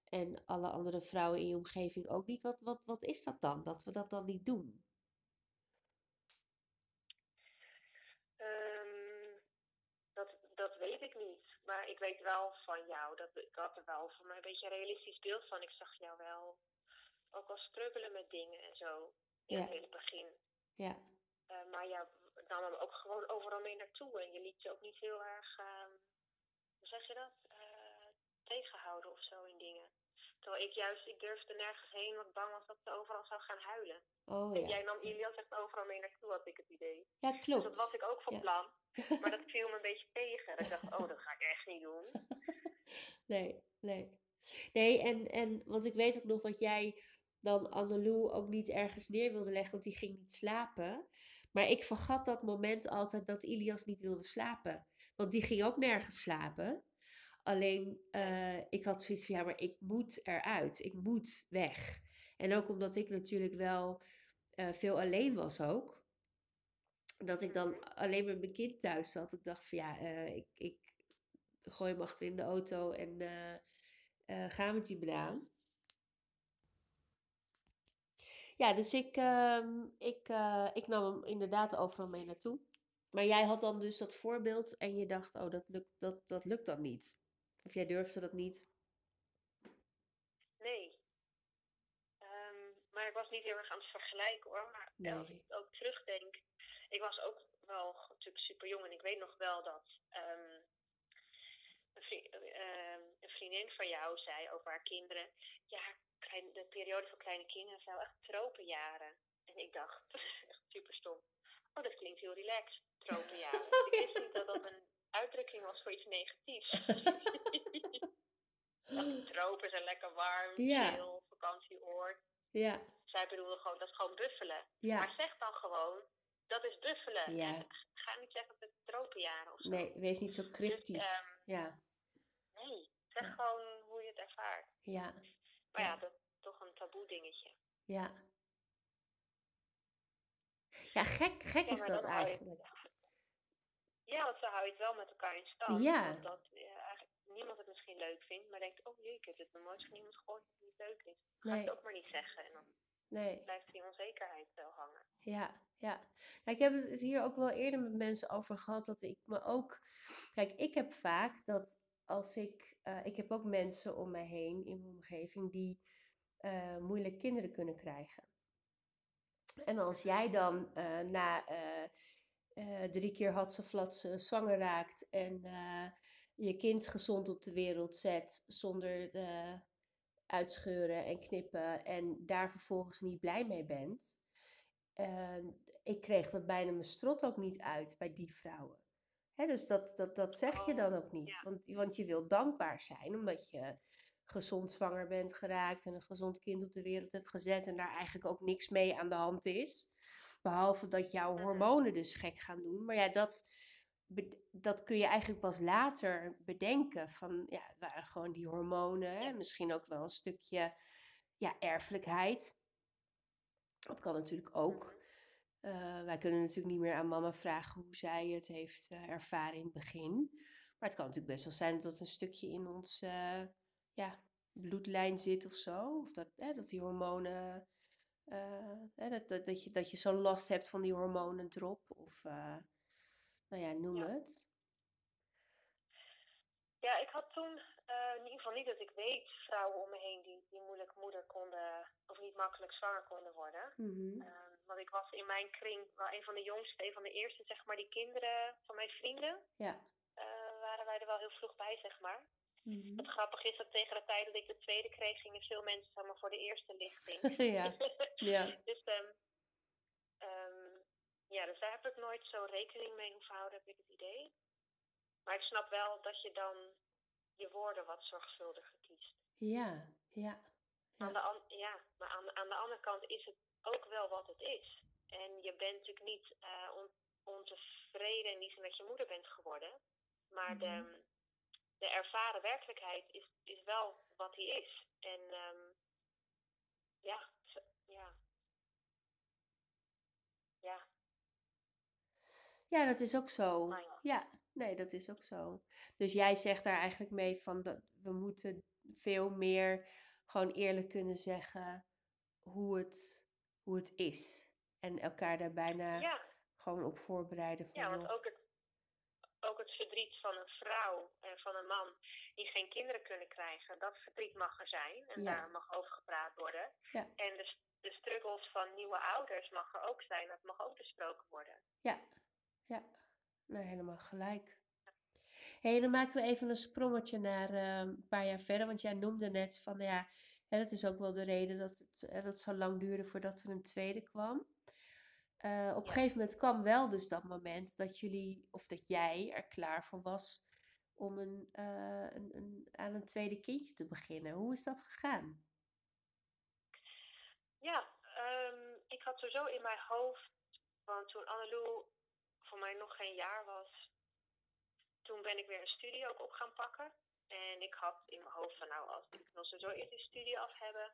S1: En alle andere vrouwen in je omgeving ook niet. Wat, wat, wat is dat dan, dat we dat dan niet doen?
S2: Ehm, dat, dat weet ik niet. Maar ik weet wel van jou, dat, ik had er wel voor mij een beetje een realistisch beeld van. Ik zag jou wel ook wel struggelen met dingen en zo in,
S1: Ja.
S2: het begin.
S1: Ja,
S2: Eh, maar jij nam hem ook gewoon overal mee naartoe. En je liet je ook niet heel erg, ehm, hoe zeg je dat, Eh, tegenhouden of zo in dingen. Terwijl ik juist, ik durfde nergens heen, want bang was dat ze overal zou gaan huilen.
S1: oh
S2: En
S1: ja.
S2: jij nam Ilias echt overal mee naartoe, had ik het idee.
S1: Ja,
S2: Dus dat was
S1: klopt.
S2: ik ook van
S1: Ja.
S2: plan. Maar dat viel me een beetje tegen. Ik dacht, oh, dat ga ik echt niet doen.
S1: Nee, nee. Nee, en, en want ik weet ook nog dat jij dan Annelou ook niet ergens neer wilde leggen, want die ging niet slapen. Maar ik vergat dat moment altijd dat Ilias niet wilde slapen. Want die ging ook nergens slapen. Alleen, eh, ik had zoiets van, ja, maar ik moet eruit. Ik moet weg. En ook omdat ik natuurlijk wel eh, veel alleen was ook. Dat ik dan alleen met mijn kind thuis zat. Ik dacht van, ja, eh, ik, ik gooi hem achter in de auto en eh, ga met die banaan. Ja, dus ik, ehm, ik, ik nam hem inderdaad overal mee naartoe. Maar jij had dan dus dat voorbeeld en je dacht, oh, dat lukt, dat, dat lukt dan niet. Of jij durfde dat niet.
S2: Nee. Ehm, maar ik was niet heel erg aan het vergelijken hoor. Maar
S1: Nee.
S2: als ik ook terugdenk. Ik was ook wel natuurlijk super jong. En ik weet nog wel dat ehm, een, vri- ehm, een vriendin van jou zei over haar kinderen. Ja, klein- de periode van kleine kinderen zou echt tropenjaren. En ik dacht, echt super stom. Oh, dat klinkt heel relaxed, tropenjaren. ik wist niet dat dat een uitdrukking was voor iets negatiefs. Tropen zijn lekker warm,
S1: Ja.
S2: chill, vakantieoord.
S1: Ja,
S2: Zij bedoelde gewoon, dat is gewoon buffelen.
S1: ja,
S2: Maar zeg dan gewoon, dat is buffelen.
S1: Ja.
S2: En ga niet zeggen dat het tropenjaren of zo.
S1: Nee, wees niet zo cryptisch.
S2: ehm,
S1: ja,
S2: Nee, zeg
S1: Ja.
S2: gewoon hoe je het ervaart.
S1: ja,
S2: Maar ja, dat is toch een taboe dingetje.
S1: ja. Ja, gek, gek is dat eigenlijk.
S2: Ja, want zo hou je het wel met elkaar in stand.
S1: Ja.
S2: Want dat ja, niemand het misschien leuk vindt, maar denkt, oh jee, ik heb het nog nooit van iemand gehoord dat het niet leuk is. Ga ik
S1: Nee,
S2: het ook maar niet zeggen. En dan
S1: nee.
S2: blijft die onzekerheid wel hangen.
S1: Ja, ja. Nou, ik heb het hier ook wel eerder met mensen over gehad dat ik me ook. Kijk, ik heb vaak dat als ik. eh, ik heb ook mensen om mij heen in mijn omgeving die eh, moeilijk kinderen kunnen krijgen. En als jij dan eh, na eh, drie keer hatsenflatsen zwanger raakt en eh, je kind gezond op de wereld zet zonder eh, uitscheuren en knippen en daar vervolgens niet blij mee bent. ik kreeg dat bijna mijn strot ook niet uit bij die vrouwen. Hè, dus dat, dat, dat zeg je dan ook niet. Want, want je wilt dankbaar zijn omdat je gezond zwanger bent geraakt en een gezond kind op de wereld hebt gezet en daar eigenlijk ook niks mee aan de hand is. Behalve dat jouw
S2: Mhm.
S1: hormonen dus gek gaan doen. Maar ja, dat, dat kun je eigenlijk pas later bedenken. Van ja, het waren gewoon die hormonen. Hè? Misschien ook wel een stukje ja, erfelijkheid. Dat kan natuurlijk ook.
S2: Mhm.
S1: Eh, wij kunnen natuurlijk niet meer aan mama vragen hoe zij het heeft eh, ervaren in het begin. Maar het kan natuurlijk best wel zijn dat dat een stukje in ons eh, ja, bloedlijn zit of zo. Of dat, dat die hormonen. Eh, dat, dat, dat je, dat je zo'n last hebt van die hormonendrop. Of uh, nou ja, noem
S2: Ja.
S1: het.
S2: Ja, ik had toen uh, in ieder geval niet dat ik weet vrouwen om me heen die, die moeilijk moeder konden, of niet makkelijk zwanger konden worden.
S1: Mm -hmm.
S2: uh, want ik was in mijn kring wel een van de jongste, een van de eerste, zeg maar, die kinderen van mijn vrienden.
S1: Ja.
S2: Uh, waren wij er wel heel vroeg bij, zeg maar.
S1: Mm -hmm.
S2: Het grappige is dat tegen de tijd dat ik de tweede kreeg, gingen veel mensen maar, voor de eerste lichting.
S1: ja. ja.
S2: dus, um, um, ja, dus daar heb ik nooit zo rekening mee hoeven houden, heb ik het idee. Maar ik snap wel dat je dan je woorden wat zorgvuldiger kiest.
S1: Ja, ja.
S2: ja. Aan, de an- ja maar aan, aan de andere kant is het ook wel wat het is. En je bent natuurlijk niet uh, on, ontevreden in die zin dat je moeder bent geworden. Maar mm -hmm. de, de ervaren werkelijkheid is, is wel wat die is. En um, ja, ja. Ja.
S1: Ja, dat is ook zo.
S2: Ja.
S1: ja, nee, dat is ook zo. Dus jij zegt daar eigenlijk mee van dat we moeten veel meer gewoon eerlijk kunnen zeggen hoe het, hoe het is. En elkaar daar bijna
S2: ja.
S1: gewoon op voorbereiden. Van,
S2: ja, want ook het, ook het verdriet van een vrouw en van een man die geen kinderen kunnen krijgen, dat verdriet mag er zijn. En
S1: Ja.
S2: daar mag over gepraat worden.
S1: Ja.
S2: En de, de struggles van nieuwe ouders mag er ook zijn. Dat mag ook besproken worden.
S1: Ja, ja. Nou, helemaal gelijk. hey, dan maken we even een sprongetje naar uh, een paar jaar verder. Want jij noemde net van, ja, hè, dat is ook wel de reden dat het, hè, dat het zo lang duurde voordat er een tweede kwam. Uh, op een gegeven moment kwam wel dus dat moment dat jullie, of dat jij er klaar voor was om een, uh, een, een, aan een tweede kindje te beginnen. Hoe is dat gegaan?
S2: Ja, um, ik had sowieso in mijn hoofd, want toen Annelou voor mij nog geen jaar was, toen ben ik weer een studie ook op gaan pakken. En ik had in mijn hoofd van nou, als ik wil sowieso eerst die studie af hebben,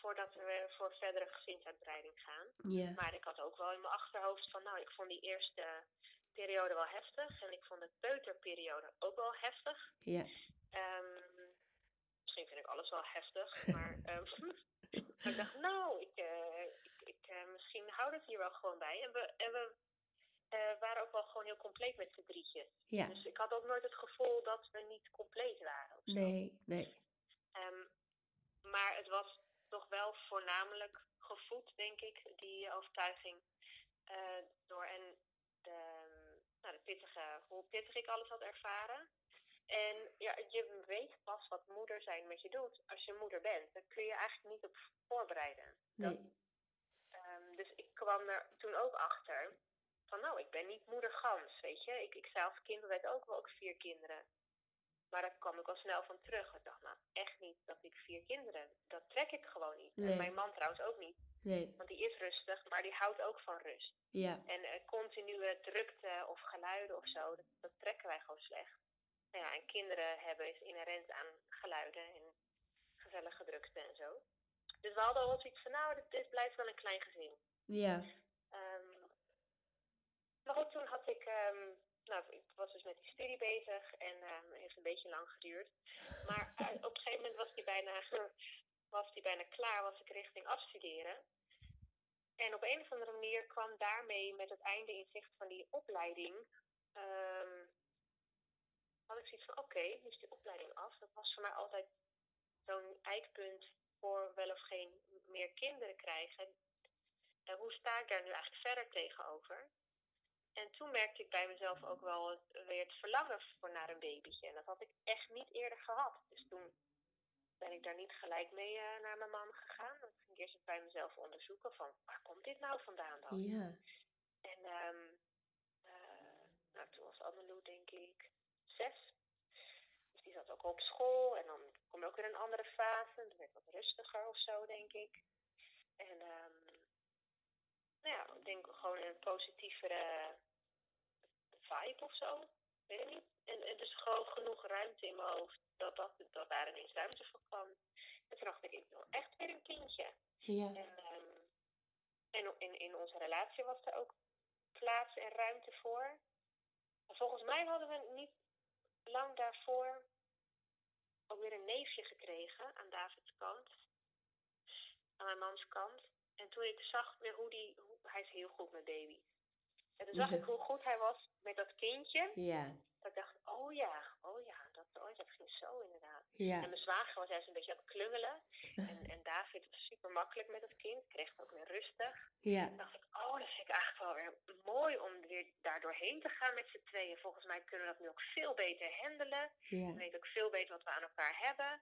S2: voordat we voor verdere gezinsuitbreiding gaan.
S1: Yeah.
S2: Maar ik had ook wel in mijn achterhoofd van nou, ik vond die eerste periode wel heftig. En ik vond de peuterperiode ook wel heftig.
S1: Ja.
S2: Yeah. Um, misschien vind ik alles wel heftig, maar um, ik dacht nou, ik, uh, ik, ik uh, misschien houdt het hier wel gewoon bij. En we, en we uh, waren ook wel gewoon heel compleet met z'n drietjes.
S1: Ja.
S2: Dus ik had ook nooit het gevoel dat we niet compleet waren.
S1: Nee, nee.
S2: Um, maar het was toch wel voornamelijk gevoed, denk ik, die overtuiging. Uh, door en de, nou, de pittige, hoe pittig ik alles had ervaren. En ja, je weet pas wat moeder zijn met je doet als je moeder bent. Daar kun je eigenlijk niet op voorbereiden.
S1: Nee.
S2: Um, dus ik kwam er toen ook achter van nou, ik ben niet moeder gans, weet je. Ik, ik zelf kind ook wel ook vier kinderen. Maar daar kwam ik al snel van terug. Ik dacht, nou, echt niet dat ik vier kinderen, dat trek ik gewoon niet.
S1: Nee.
S2: En mijn man trouwens ook niet.
S1: Nee.
S2: Want die is rustig, maar die houdt ook van rust.
S1: Ja.
S2: En uh, continue drukte of geluiden of zo, dat, dat, trekken wij gewoon slecht. Nou ja, en kinderen hebben is inherent aan geluiden en gezellige drukte en zo. Dus we hadden al zoiets van, nou, dit, dit, blijft wel een klein gezin.
S1: Ja.
S2: Um, maar goed, toen had ik, um, nou, ik was dus met die studie bezig en um, heeft een beetje lang geduurd. Maar uh, op een gegeven moment was die bijna, was die bijna klaar, was ik richting afstuderen. En op een of andere manier kwam daarmee met het einde in zicht van die opleiding. Um, had ik zoiets van: oké, nu is die opleiding af. Dat was voor mij altijd zo'n eikpunt voor wel of geen meer kinderen krijgen. En hoe sta ik daar nu eigenlijk verder tegenover? En toen merkte ik bij mezelf ook wel weer het verlangen voor naar een babytje. En dat had ik echt niet eerder gehad. Dus toen ben ik daar niet gelijk mee uh, naar mijn man gegaan. Dan ging ik eerst bij mezelf onderzoeken van waar komt dit nou vandaan dan?
S1: Ja.
S2: En um, uh, nou, toen was Annelou denk ik zes. Dus die zat ook op school en dan kom je ook in een andere fase. Dan werd het wat rustiger of zo denk ik. En um, nou ja, ik denk gewoon een positievere vibe of zo. Weet ik niet. En, en dus gewoon genoeg ruimte in mijn hoofd dat, dat, dat daar ineens ruimte voor kwam. En toen dacht ik, ik wil echt weer een kindje.
S1: Ja.
S2: En, um, en in, in onze relatie was er ook plaats en ruimte voor. En volgens mij hadden we niet lang daarvoor ook weer een neefje gekregen aan Davids kant. Aan mijn mans kant. En toen ik zag weer hoe die, hoe, hij is heel goed met baby's. En toen zag ik hoe goed hij was met dat kindje.
S1: Ja.
S2: Dat ik dacht, oh ja, oh ja, dat, oh, dat ging zo inderdaad.
S1: Ja.
S2: En mijn zwager was juist een beetje aan het klungelen. En, en David was super makkelijk met het kind, kreeg het ook weer rustig.
S1: Ja.
S2: Toen dacht ik, oh, dat vind ik eigenlijk wel weer mooi om weer daar doorheen te gaan met z'n tweeën. Volgens mij kunnen we dat nu ook veel beter handelen.
S1: Ja.
S2: We weten ook veel beter wat we aan elkaar hebben.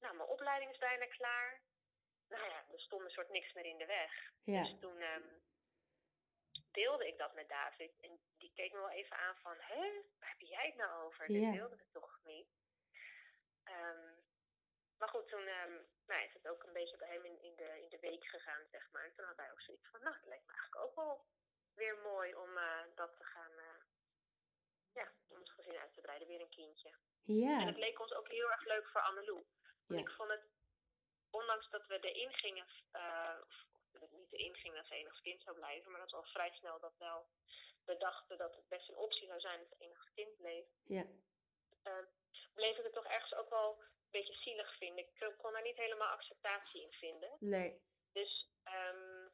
S2: Nou, mijn opleiding is bijna klaar. Nou ja, er stond een soort niks meer in de weg.
S1: Ja.
S2: Dus toen um, deelde ik dat met David. En die keek me wel even aan van, hè, waar heb jij het nou over?
S1: Ja.
S2: Dit deelde ik toch niet. Um, maar goed, toen um, nou, is het ook een beetje bij hem in, in, de, in de week gegaan, zeg maar. En toen had hij ook zoiets van, nou, het lijkt me eigenlijk ook wel weer mooi om uh, dat te gaan, uh, ja, om het gezin uit te breiden, weer een kindje.
S1: Ja.
S2: En het leek ons ook heel erg leuk voor Annelou. Want
S1: Ja.
S2: ik vond het, ondanks dat we erin gingen, uh, dat het niet erin ging dat ze enigszins kind zou blijven, maar dat we al vrij snel dat wel bedachten dat het best een optie zou zijn dat ze enigszins kind bleef.
S1: Ja.
S2: Uh, bleef ik het toch ergens ook wel een beetje zielig vinden. Ik kon daar niet helemaal acceptatie in vinden.
S1: Nee.
S2: Dus um,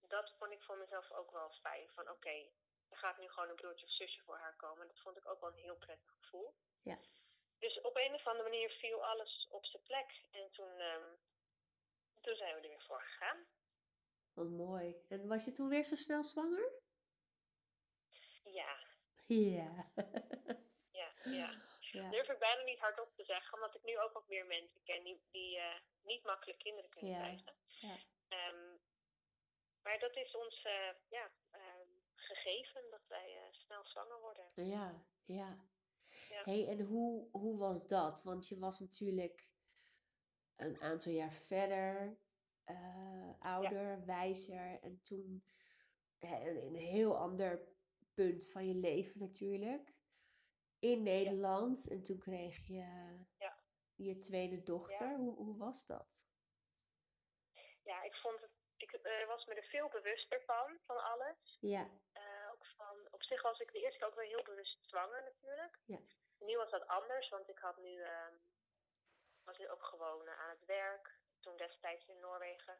S2: dat vond ik voor mezelf ook wel fijn. Van oké, okay, er gaat nu gewoon een broertje of zusje voor haar komen. Dat vond ik ook wel een heel prettig gevoel.
S1: Ja.
S2: Dus op een of andere manier viel alles op zijn plek. En toen, um, toen zijn we er weer voor gegaan.
S1: Wat mooi. En was je toen weer zo snel zwanger?
S2: Ja.
S1: Ja.
S2: ja, ja.
S1: ja.
S2: durf ik bijna niet hardop te zeggen, omdat ik nu ook wat meer mensen ken die, die uh, niet makkelijk kinderen kunnen
S1: ja.
S2: krijgen.
S1: Ja.
S2: Um, maar dat is ons uh, ja, um, gegeven dat wij uh, snel zwanger worden.
S1: Ja, ja.
S2: ja.
S1: hey, en hoe, hoe was dat? Want je was natuurlijk een aantal jaar verder, uh, ouder, ja. wijzer en toen een, een heel ander punt van je leven natuurlijk in Nederland. Ja. En toen kreeg je
S2: ja.
S1: je tweede dochter. Hoe, hoe was dat?
S2: Ja, ik vond het. Ik uh, was me er veel bewuster van, van alles.
S1: Ja.
S2: Uh, ook van, op zich was ik de eerste keer ook wel heel bewust zwanger natuurlijk.
S1: Ja.
S2: Nu was dat anders, want ik had nu, uh, was nu ook gewoon aan het werk. Toen destijds in Noorwegen.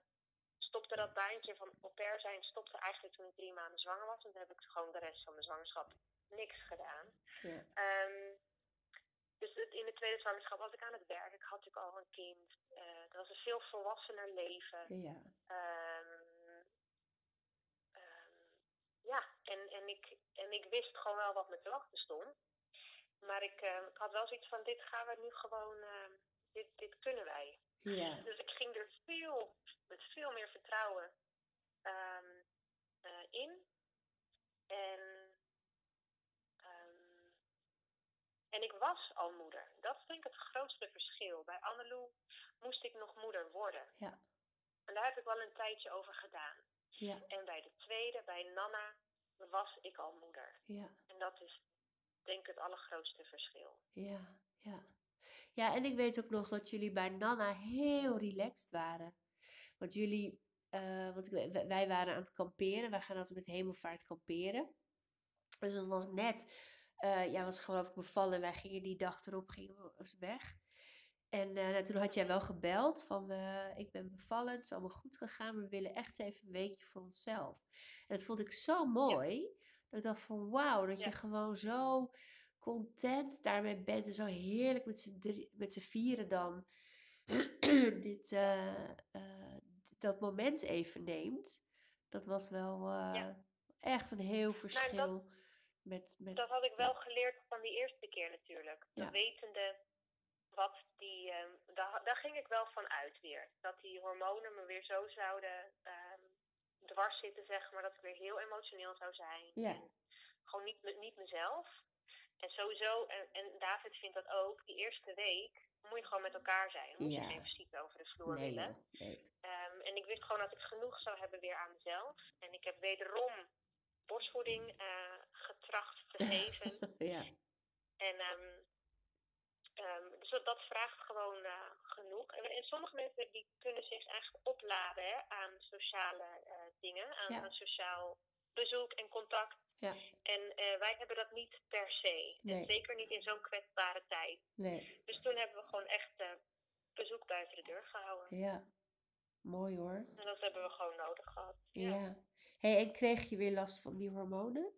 S2: Stopte dat baantje van au pair zijn, stopte eigenlijk toen ik drie maanden zwanger was. En toen heb ik gewoon de rest van mijn zwangerschap niks gedaan.
S1: Ja.
S2: Um, dus het, in de tweede zwangerschap was ik aan het werk. Ik had natuurlijk al een kind. Uh, het was een veel volwassener leven.
S1: Ja.
S2: Um, um, ja, en, en, ik, en ik wist gewoon wel wat me te wachten stond. Maar ik, uh, ik had wel zoiets van, dit gaan we nu gewoon, uh, dit, dit kunnen wij.
S1: Ja.
S2: Dus ik ging er veel, met veel meer vertrouwen um, uh, in. En, um, en ik was al moeder. Dat is denk ik het grootste verschil. Bij Annelou moest ik nog moeder worden.
S1: Ja.
S2: En daar heb ik wel een tijdje over gedaan.
S1: Ja,
S2: En bij de tweede, bij Nana, was ik al moeder.
S1: ja,
S2: En dat is denk ik het allergrootste verschil.
S1: ja, ja. Ja, en ik weet ook nog dat jullie bij Nana heel relaxed waren. Want jullie, eh, want ik, wij- waren aan het kamperen. Wij gaan altijd met hemelvaart kamperen. Dus het was net, eh jij was geloof ik bevallen. en Wij gingen die dag erop gingen we weg. En nou, toen had jij wel gebeld van ik ben bevallen, het is allemaal goed gegaan, maar we willen echt even een weekje voor onszelf. En dat vond ik zo mooi, dat ik dacht van wauw, dat je
S2: Ja.
S1: gewoon zo content daarmee bent en zo heerlijk met z'n drie- met z'n vieren dan dit, eh, eh, dat moment even neemt. Dat was wel eh,
S2: Ja.
S1: echt een heel verschil met, met
S2: Dat had ik wel geleerd van die eerste keer natuurlijk.
S1: Ja.
S2: Dat wetende wat die, ehm, daar, daar ging ik wel van uit weer. Dat die hormonen me weer zo zouden ehm, dwars zitten, zeg maar. Dat ik weer heel emotioneel zou zijn.
S1: Ja.
S2: En gewoon niet, niet mezelf. En sowieso, en, en David vindt dat ook, die eerste week moet je gewoon met elkaar zijn. Moet
S1: Ja.
S2: je geen fysiek over de vloer
S1: Nee,
S2: willen.
S1: nee.
S2: Ehm, en ik wist gewoon dat ik genoeg zou hebben weer aan mezelf. En ik heb wederom borstvoeding eh, getracht te geven.
S1: ja.
S2: En ehm, ehm, dus dat, dat vraagt gewoon eh, genoeg. En, en sommige mensen die kunnen zich eigenlijk opladen hè, aan sociale eh, dingen, aan,
S1: Ja.
S2: aan sociaal bezoek en contact.
S1: Ja.
S2: En eh, wij hebben dat niet per se.
S1: Nee.
S2: En zeker niet in zo'n kwetsbare tijd.
S1: Nee,
S2: Dus toen hebben we gewoon echt eh, bezoek buiten de deur gehouden.
S1: ja. Mooi hoor.
S2: En dat hebben we gewoon nodig gehad.
S1: Ja. Hey, en kreeg je weer last van die hormonen?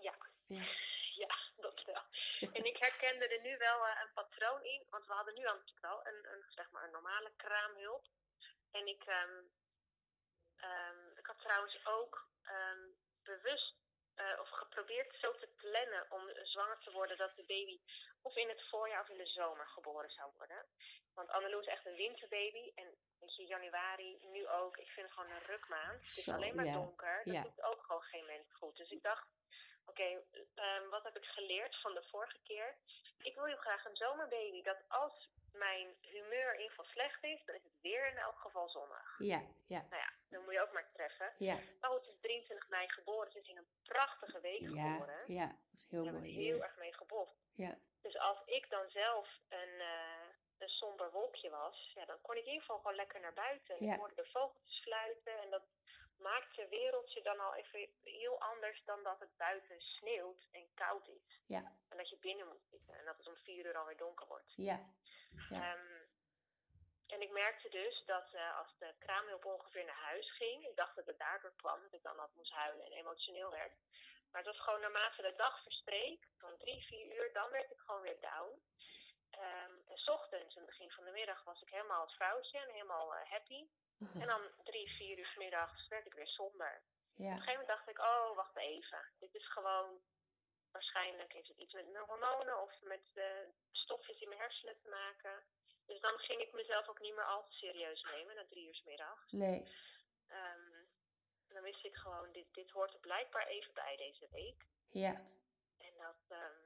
S2: Ja.
S1: Ja.
S2: Ja, dat wel. En ik herkende er nu wel eh, een patroon in, want we hadden nu al wel een, een, zeg maar een normale kraamhulp. En ik, ehm, ehm, ik had trouwens ook ehm, bewust eh, of geprobeerd zo te plannen om zwanger te worden dat de baby of in het voorjaar of in de zomer geboren zou worden. Want Annelou is echt een winterbaby en weet je, januari, nu ook, ik vind het gewoon een rukmaand. Het is alleen maar donker, dat doet ook gewoon geen mens goed. Dus ik dacht, Oké, ehm, wat heb ik geleerd van de vorige keer? Ik wil heel graag een zomerbaby. Dat als mijn humeur in ieder geval slecht is, dan is het weer in elk geval zonnig.
S1: Ja, ja,
S2: Nou ja, dan moet je ook maar treffen.
S1: ja.
S2: Maar goed, het is 23 mei geboren. Het is in een prachtige week
S1: Ja,
S2: geboren.
S1: ja. Dat is heel
S2: Daar
S1: mooi.
S2: heel
S1: weer.
S2: erg mee geboft.
S1: Ja,
S2: Dus als ik dan zelf een, eh, een somber wolkje was, ja, dan kon ik in ieder geval gewoon lekker naar buiten. En
S1: Ja.
S2: ik hoorde de vogeltjes fluiten en dat maakt je wereldje dan al even heel anders dan dat het buiten sneeuwt en koud is.
S1: ja,
S2: En dat je binnen moet zitten en dat het om vier uur alweer donker wordt.
S1: ja. Ja.
S2: Ehm, en ik merkte dus dat eh, als de kraamhulp ongeveer naar huis ging, ik dacht dat het daardoor kwam, dat ik dan wat moest huilen en emotioneel werd. Maar het was gewoon naarmate de dag verstreek, van drie, vier uur, dan werd ik gewoon weer down. Ehm, en 's ochtends, in het begin van de middag, was ik helemaal het vrouwtje en helemaal eh, happy. En dan drie, vier uur 's middags werd ik weer somber. Op een gegeven moment dacht ik, oh, wacht even. Dit is gewoon, waarschijnlijk heeft het iets met mijn hormonen of met de stofjes in mijn hersenen te maken. Dus dan ging ik mezelf ook niet meer al te serieus nemen, na drie uur 's middags.
S1: nee.
S2: Ehm, dan wist ik gewoon, dit, dit hoort er blijkbaar even bij deze week.
S1: Ja.
S2: En dat, ehm,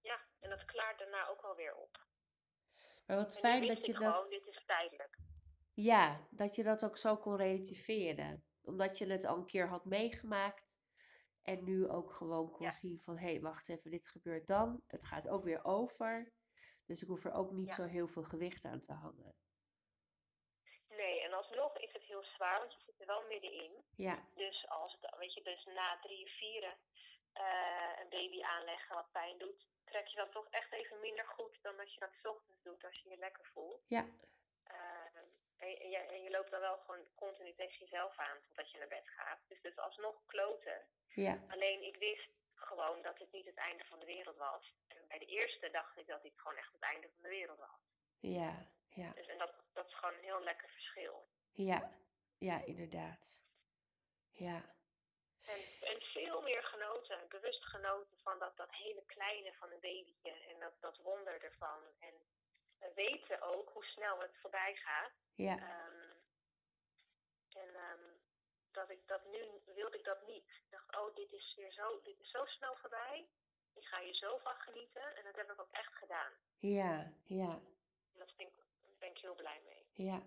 S2: ja, en dat klaart daarna ook wel weer op.
S1: Maar wat
S2: En
S1: fijn dat je
S2: ik
S1: dat...
S2: gewoon, dit is tijdelijk.
S1: Ja, dat je dat ook zo kon relativeren. Omdat je het al een keer had meegemaakt. En nu ook gewoon kon
S2: Ja.
S1: zien van... Hé, hey, wacht even, dit gebeurt dan. Het gaat ook weer over. Dus ik hoef er ook niet
S2: Ja.
S1: zo heel veel gewicht aan te hangen.
S2: Nee, en alsnog is het heel zwaar, want je zit er wel middenin.
S1: Ja,
S2: Dus als het, weet je, dus na drie, vieren eh, een baby aanleggen wat pijn doet, trek je dat toch echt even minder goed dan als je dat 's ochtends doet als je je lekker voelt.
S1: ja,
S2: Eh, en, en je, en je loopt dan wel gewoon continu tegen jezelf aan totdat je naar bed gaat. Dus het is alsnog kloten.
S1: ja,
S2: Alleen ik wist gewoon dat het niet het einde van de wereld was. En bij de eerste dacht ik dat dit gewoon echt het einde van de wereld was.
S1: ja, ja,
S2: Dus, en dat, dat is gewoon een heel lekker verschil.
S1: ja, ja, inderdaad. Ja,
S2: En, en veel meer genoten, bewust genoten van dat, dat hele kleine van een babytje en dat, dat wonder ervan. En weten ook hoe snel het voorbij gaat.
S1: ja,
S2: Ehm, en ehm, dat ik dat nu wilde ik dat niet. Ik dacht, oh, dit is weer zo, dit is zo snel voorbij. Ik ga hier zo van genieten. En dat heb ik ook echt gedaan.
S1: ja, ja,
S2: En daar ben ik, daar ben ik heel blij mee.
S1: ja.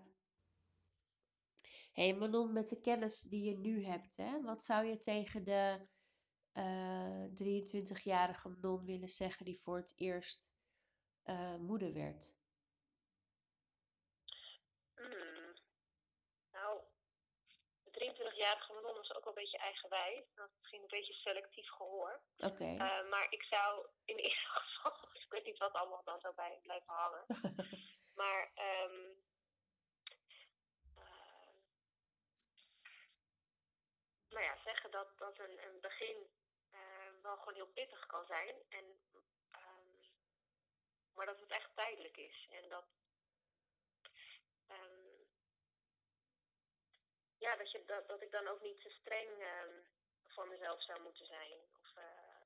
S1: hey Manon, met de kennis die je nu hebt, hè, wat zou je tegen de 23-jarige Manon willen zeggen die voor het eerst moeder werd?
S2: 12-jarige Manon is ook wel een beetje eigenwijs. Dat is misschien een beetje selectief gehoor.
S1: Oké.
S2: Eh, maar ik zou in ieder geval, ik weet niet wat allemaal dan zou bij blijven hangen. maar um, nou ja, zeggen dat, dat een, een begin eh, wel gewoon heel pittig kan zijn. En, ehm, maar dat het echt tijdelijk is. En dat um, ja, dat, je, dat, dat ik dan ook niet te streng um, voor mezelf zou moeten zijn. Of, uh,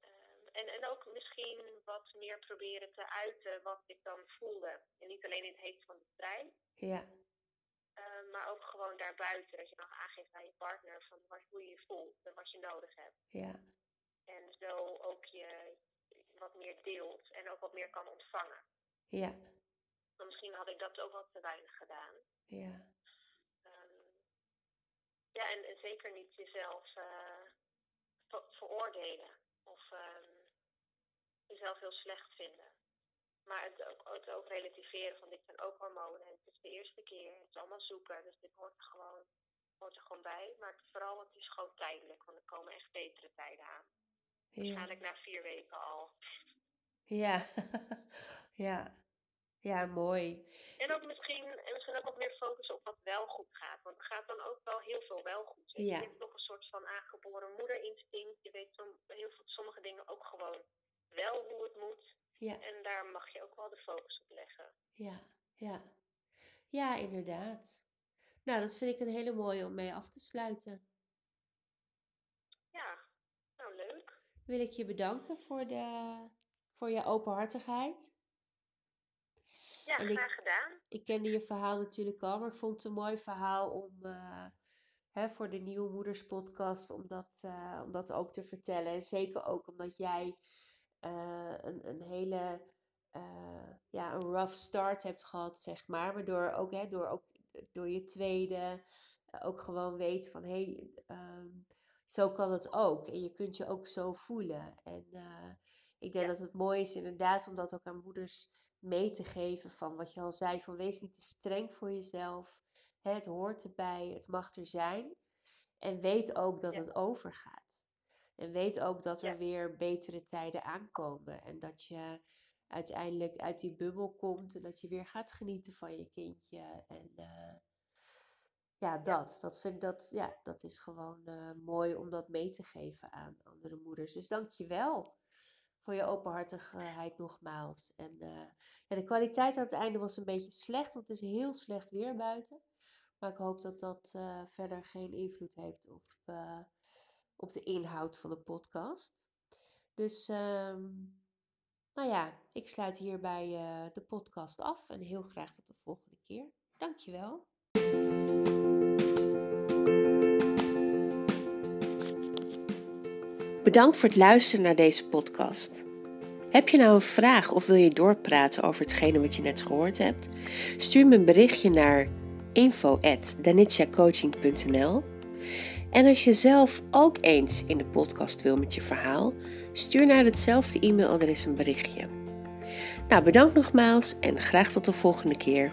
S2: um, en, en ook misschien wat meer proberen te uiten wat ik dan voelde. En niet alleen in het heet van de trein.
S1: Ja.
S2: Uh, maar ook gewoon daarbuiten. Dat je nog aangeeft aan je partner van wat, hoe je je voelt en wat je nodig hebt.
S1: Ja.
S2: En zo ook je wat meer deelt en ook wat meer kan ontvangen.
S1: Ja.
S2: Maar misschien had ik dat ook wat te weinig gedaan.
S1: Ja.
S2: Um, ja, en, en, zeker niet jezelf uh, ver veroordelen of um, jezelf heel slecht vinden. Maar het ook, het ook relativeren van dit zijn ook hormonen. En het is de eerste keer, het is allemaal zoeken, dus dit hoort er gewoon, hoort er gewoon bij. Maar het, vooral, het is gewoon tijdelijk, want er komen echt betere tijden aan. Ja. Waarschijnlijk na vier weken al.
S1: Ja, ja. Ja, mooi.
S2: En ook misschien, en misschien ook wat meer focussen op wat wel goed gaat. Want er gaat dan ook wel heel veel wel goed. Ja. Je hebt toch een soort van aangeboren moederinstinct. Je weet som, heel veel, sommige dingen ook gewoon wel hoe het moet.
S1: Ja.
S2: En daar mag je ook wel de focus op leggen.
S1: Ja, ja. Ja, inderdaad. Nou, dat vind ik een hele mooie om mee af te sluiten.
S2: Ja, nou leuk.
S1: Wil ik je bedanken voor, de, voor je openhartigheid.
S2: Ja, en graag
S1: ik,
S2: gedaan.
S1: Ik kende je verhaal natuurlijk al, maar ik vond het een mooi verhaal om uh, hè, voor de Nieuwe Moeders podcast om dat, uh, om dat ook te vertellen. En zeker ook omdat jij uh, een, een hele ja, een rough start hebt gehad, zeg maar. Maar door ook, hè, door, ook door je tweede ook gewoon weet van hé, hey, um, zo kan het ook. En je kunt je ook zo voelen. En ik denk ja. dat het mooi is inderdaad om dat ook aan moeders mee te geven van wat je al zei, van wees niet te streng voor jezelf. Het hoort erbij, het mag er zijn. En weet ook dat
S2: ja.
S1: het overgaat. En weet ook dat er ja. weer betere tijden aankomen. En dat je uiteindelijk uit die bubbel komt en dat je weer gaat genieten van je kindje. En uh, ja, dat. Dat, vind, dat, ja, dat is gewoon uh, mooi om dat mee te geven aan andere moeders. Dus dank je wel voor je openhartigheid nogmaals. En uh, ja, de kwaliteit aan het einde was een beetje slecht, want het is heel slecht weer buiten. Maar ik hoop dat dat uh, verder geen invloed heeft op, uh, op de inhoud van de podcast. Dus, um, nou ja, ik sluit hierbij de podcast af en heel graag tot de volgende keer. Dankjewel. Bedankt voor het luisteren naar deze podcast. Heb je nou een vraag of wil je doorpraten over hetgene wat je net gehoord hebt? Stuur me een berichtje naar info@danitjacoaching.nl. En als je zelf ook eens in de podcast wil met je verhaal, stuur naar hetzelfde e-mailadres een berichtje. Nou, bedankt nogmaals en graag tot de volgende keer.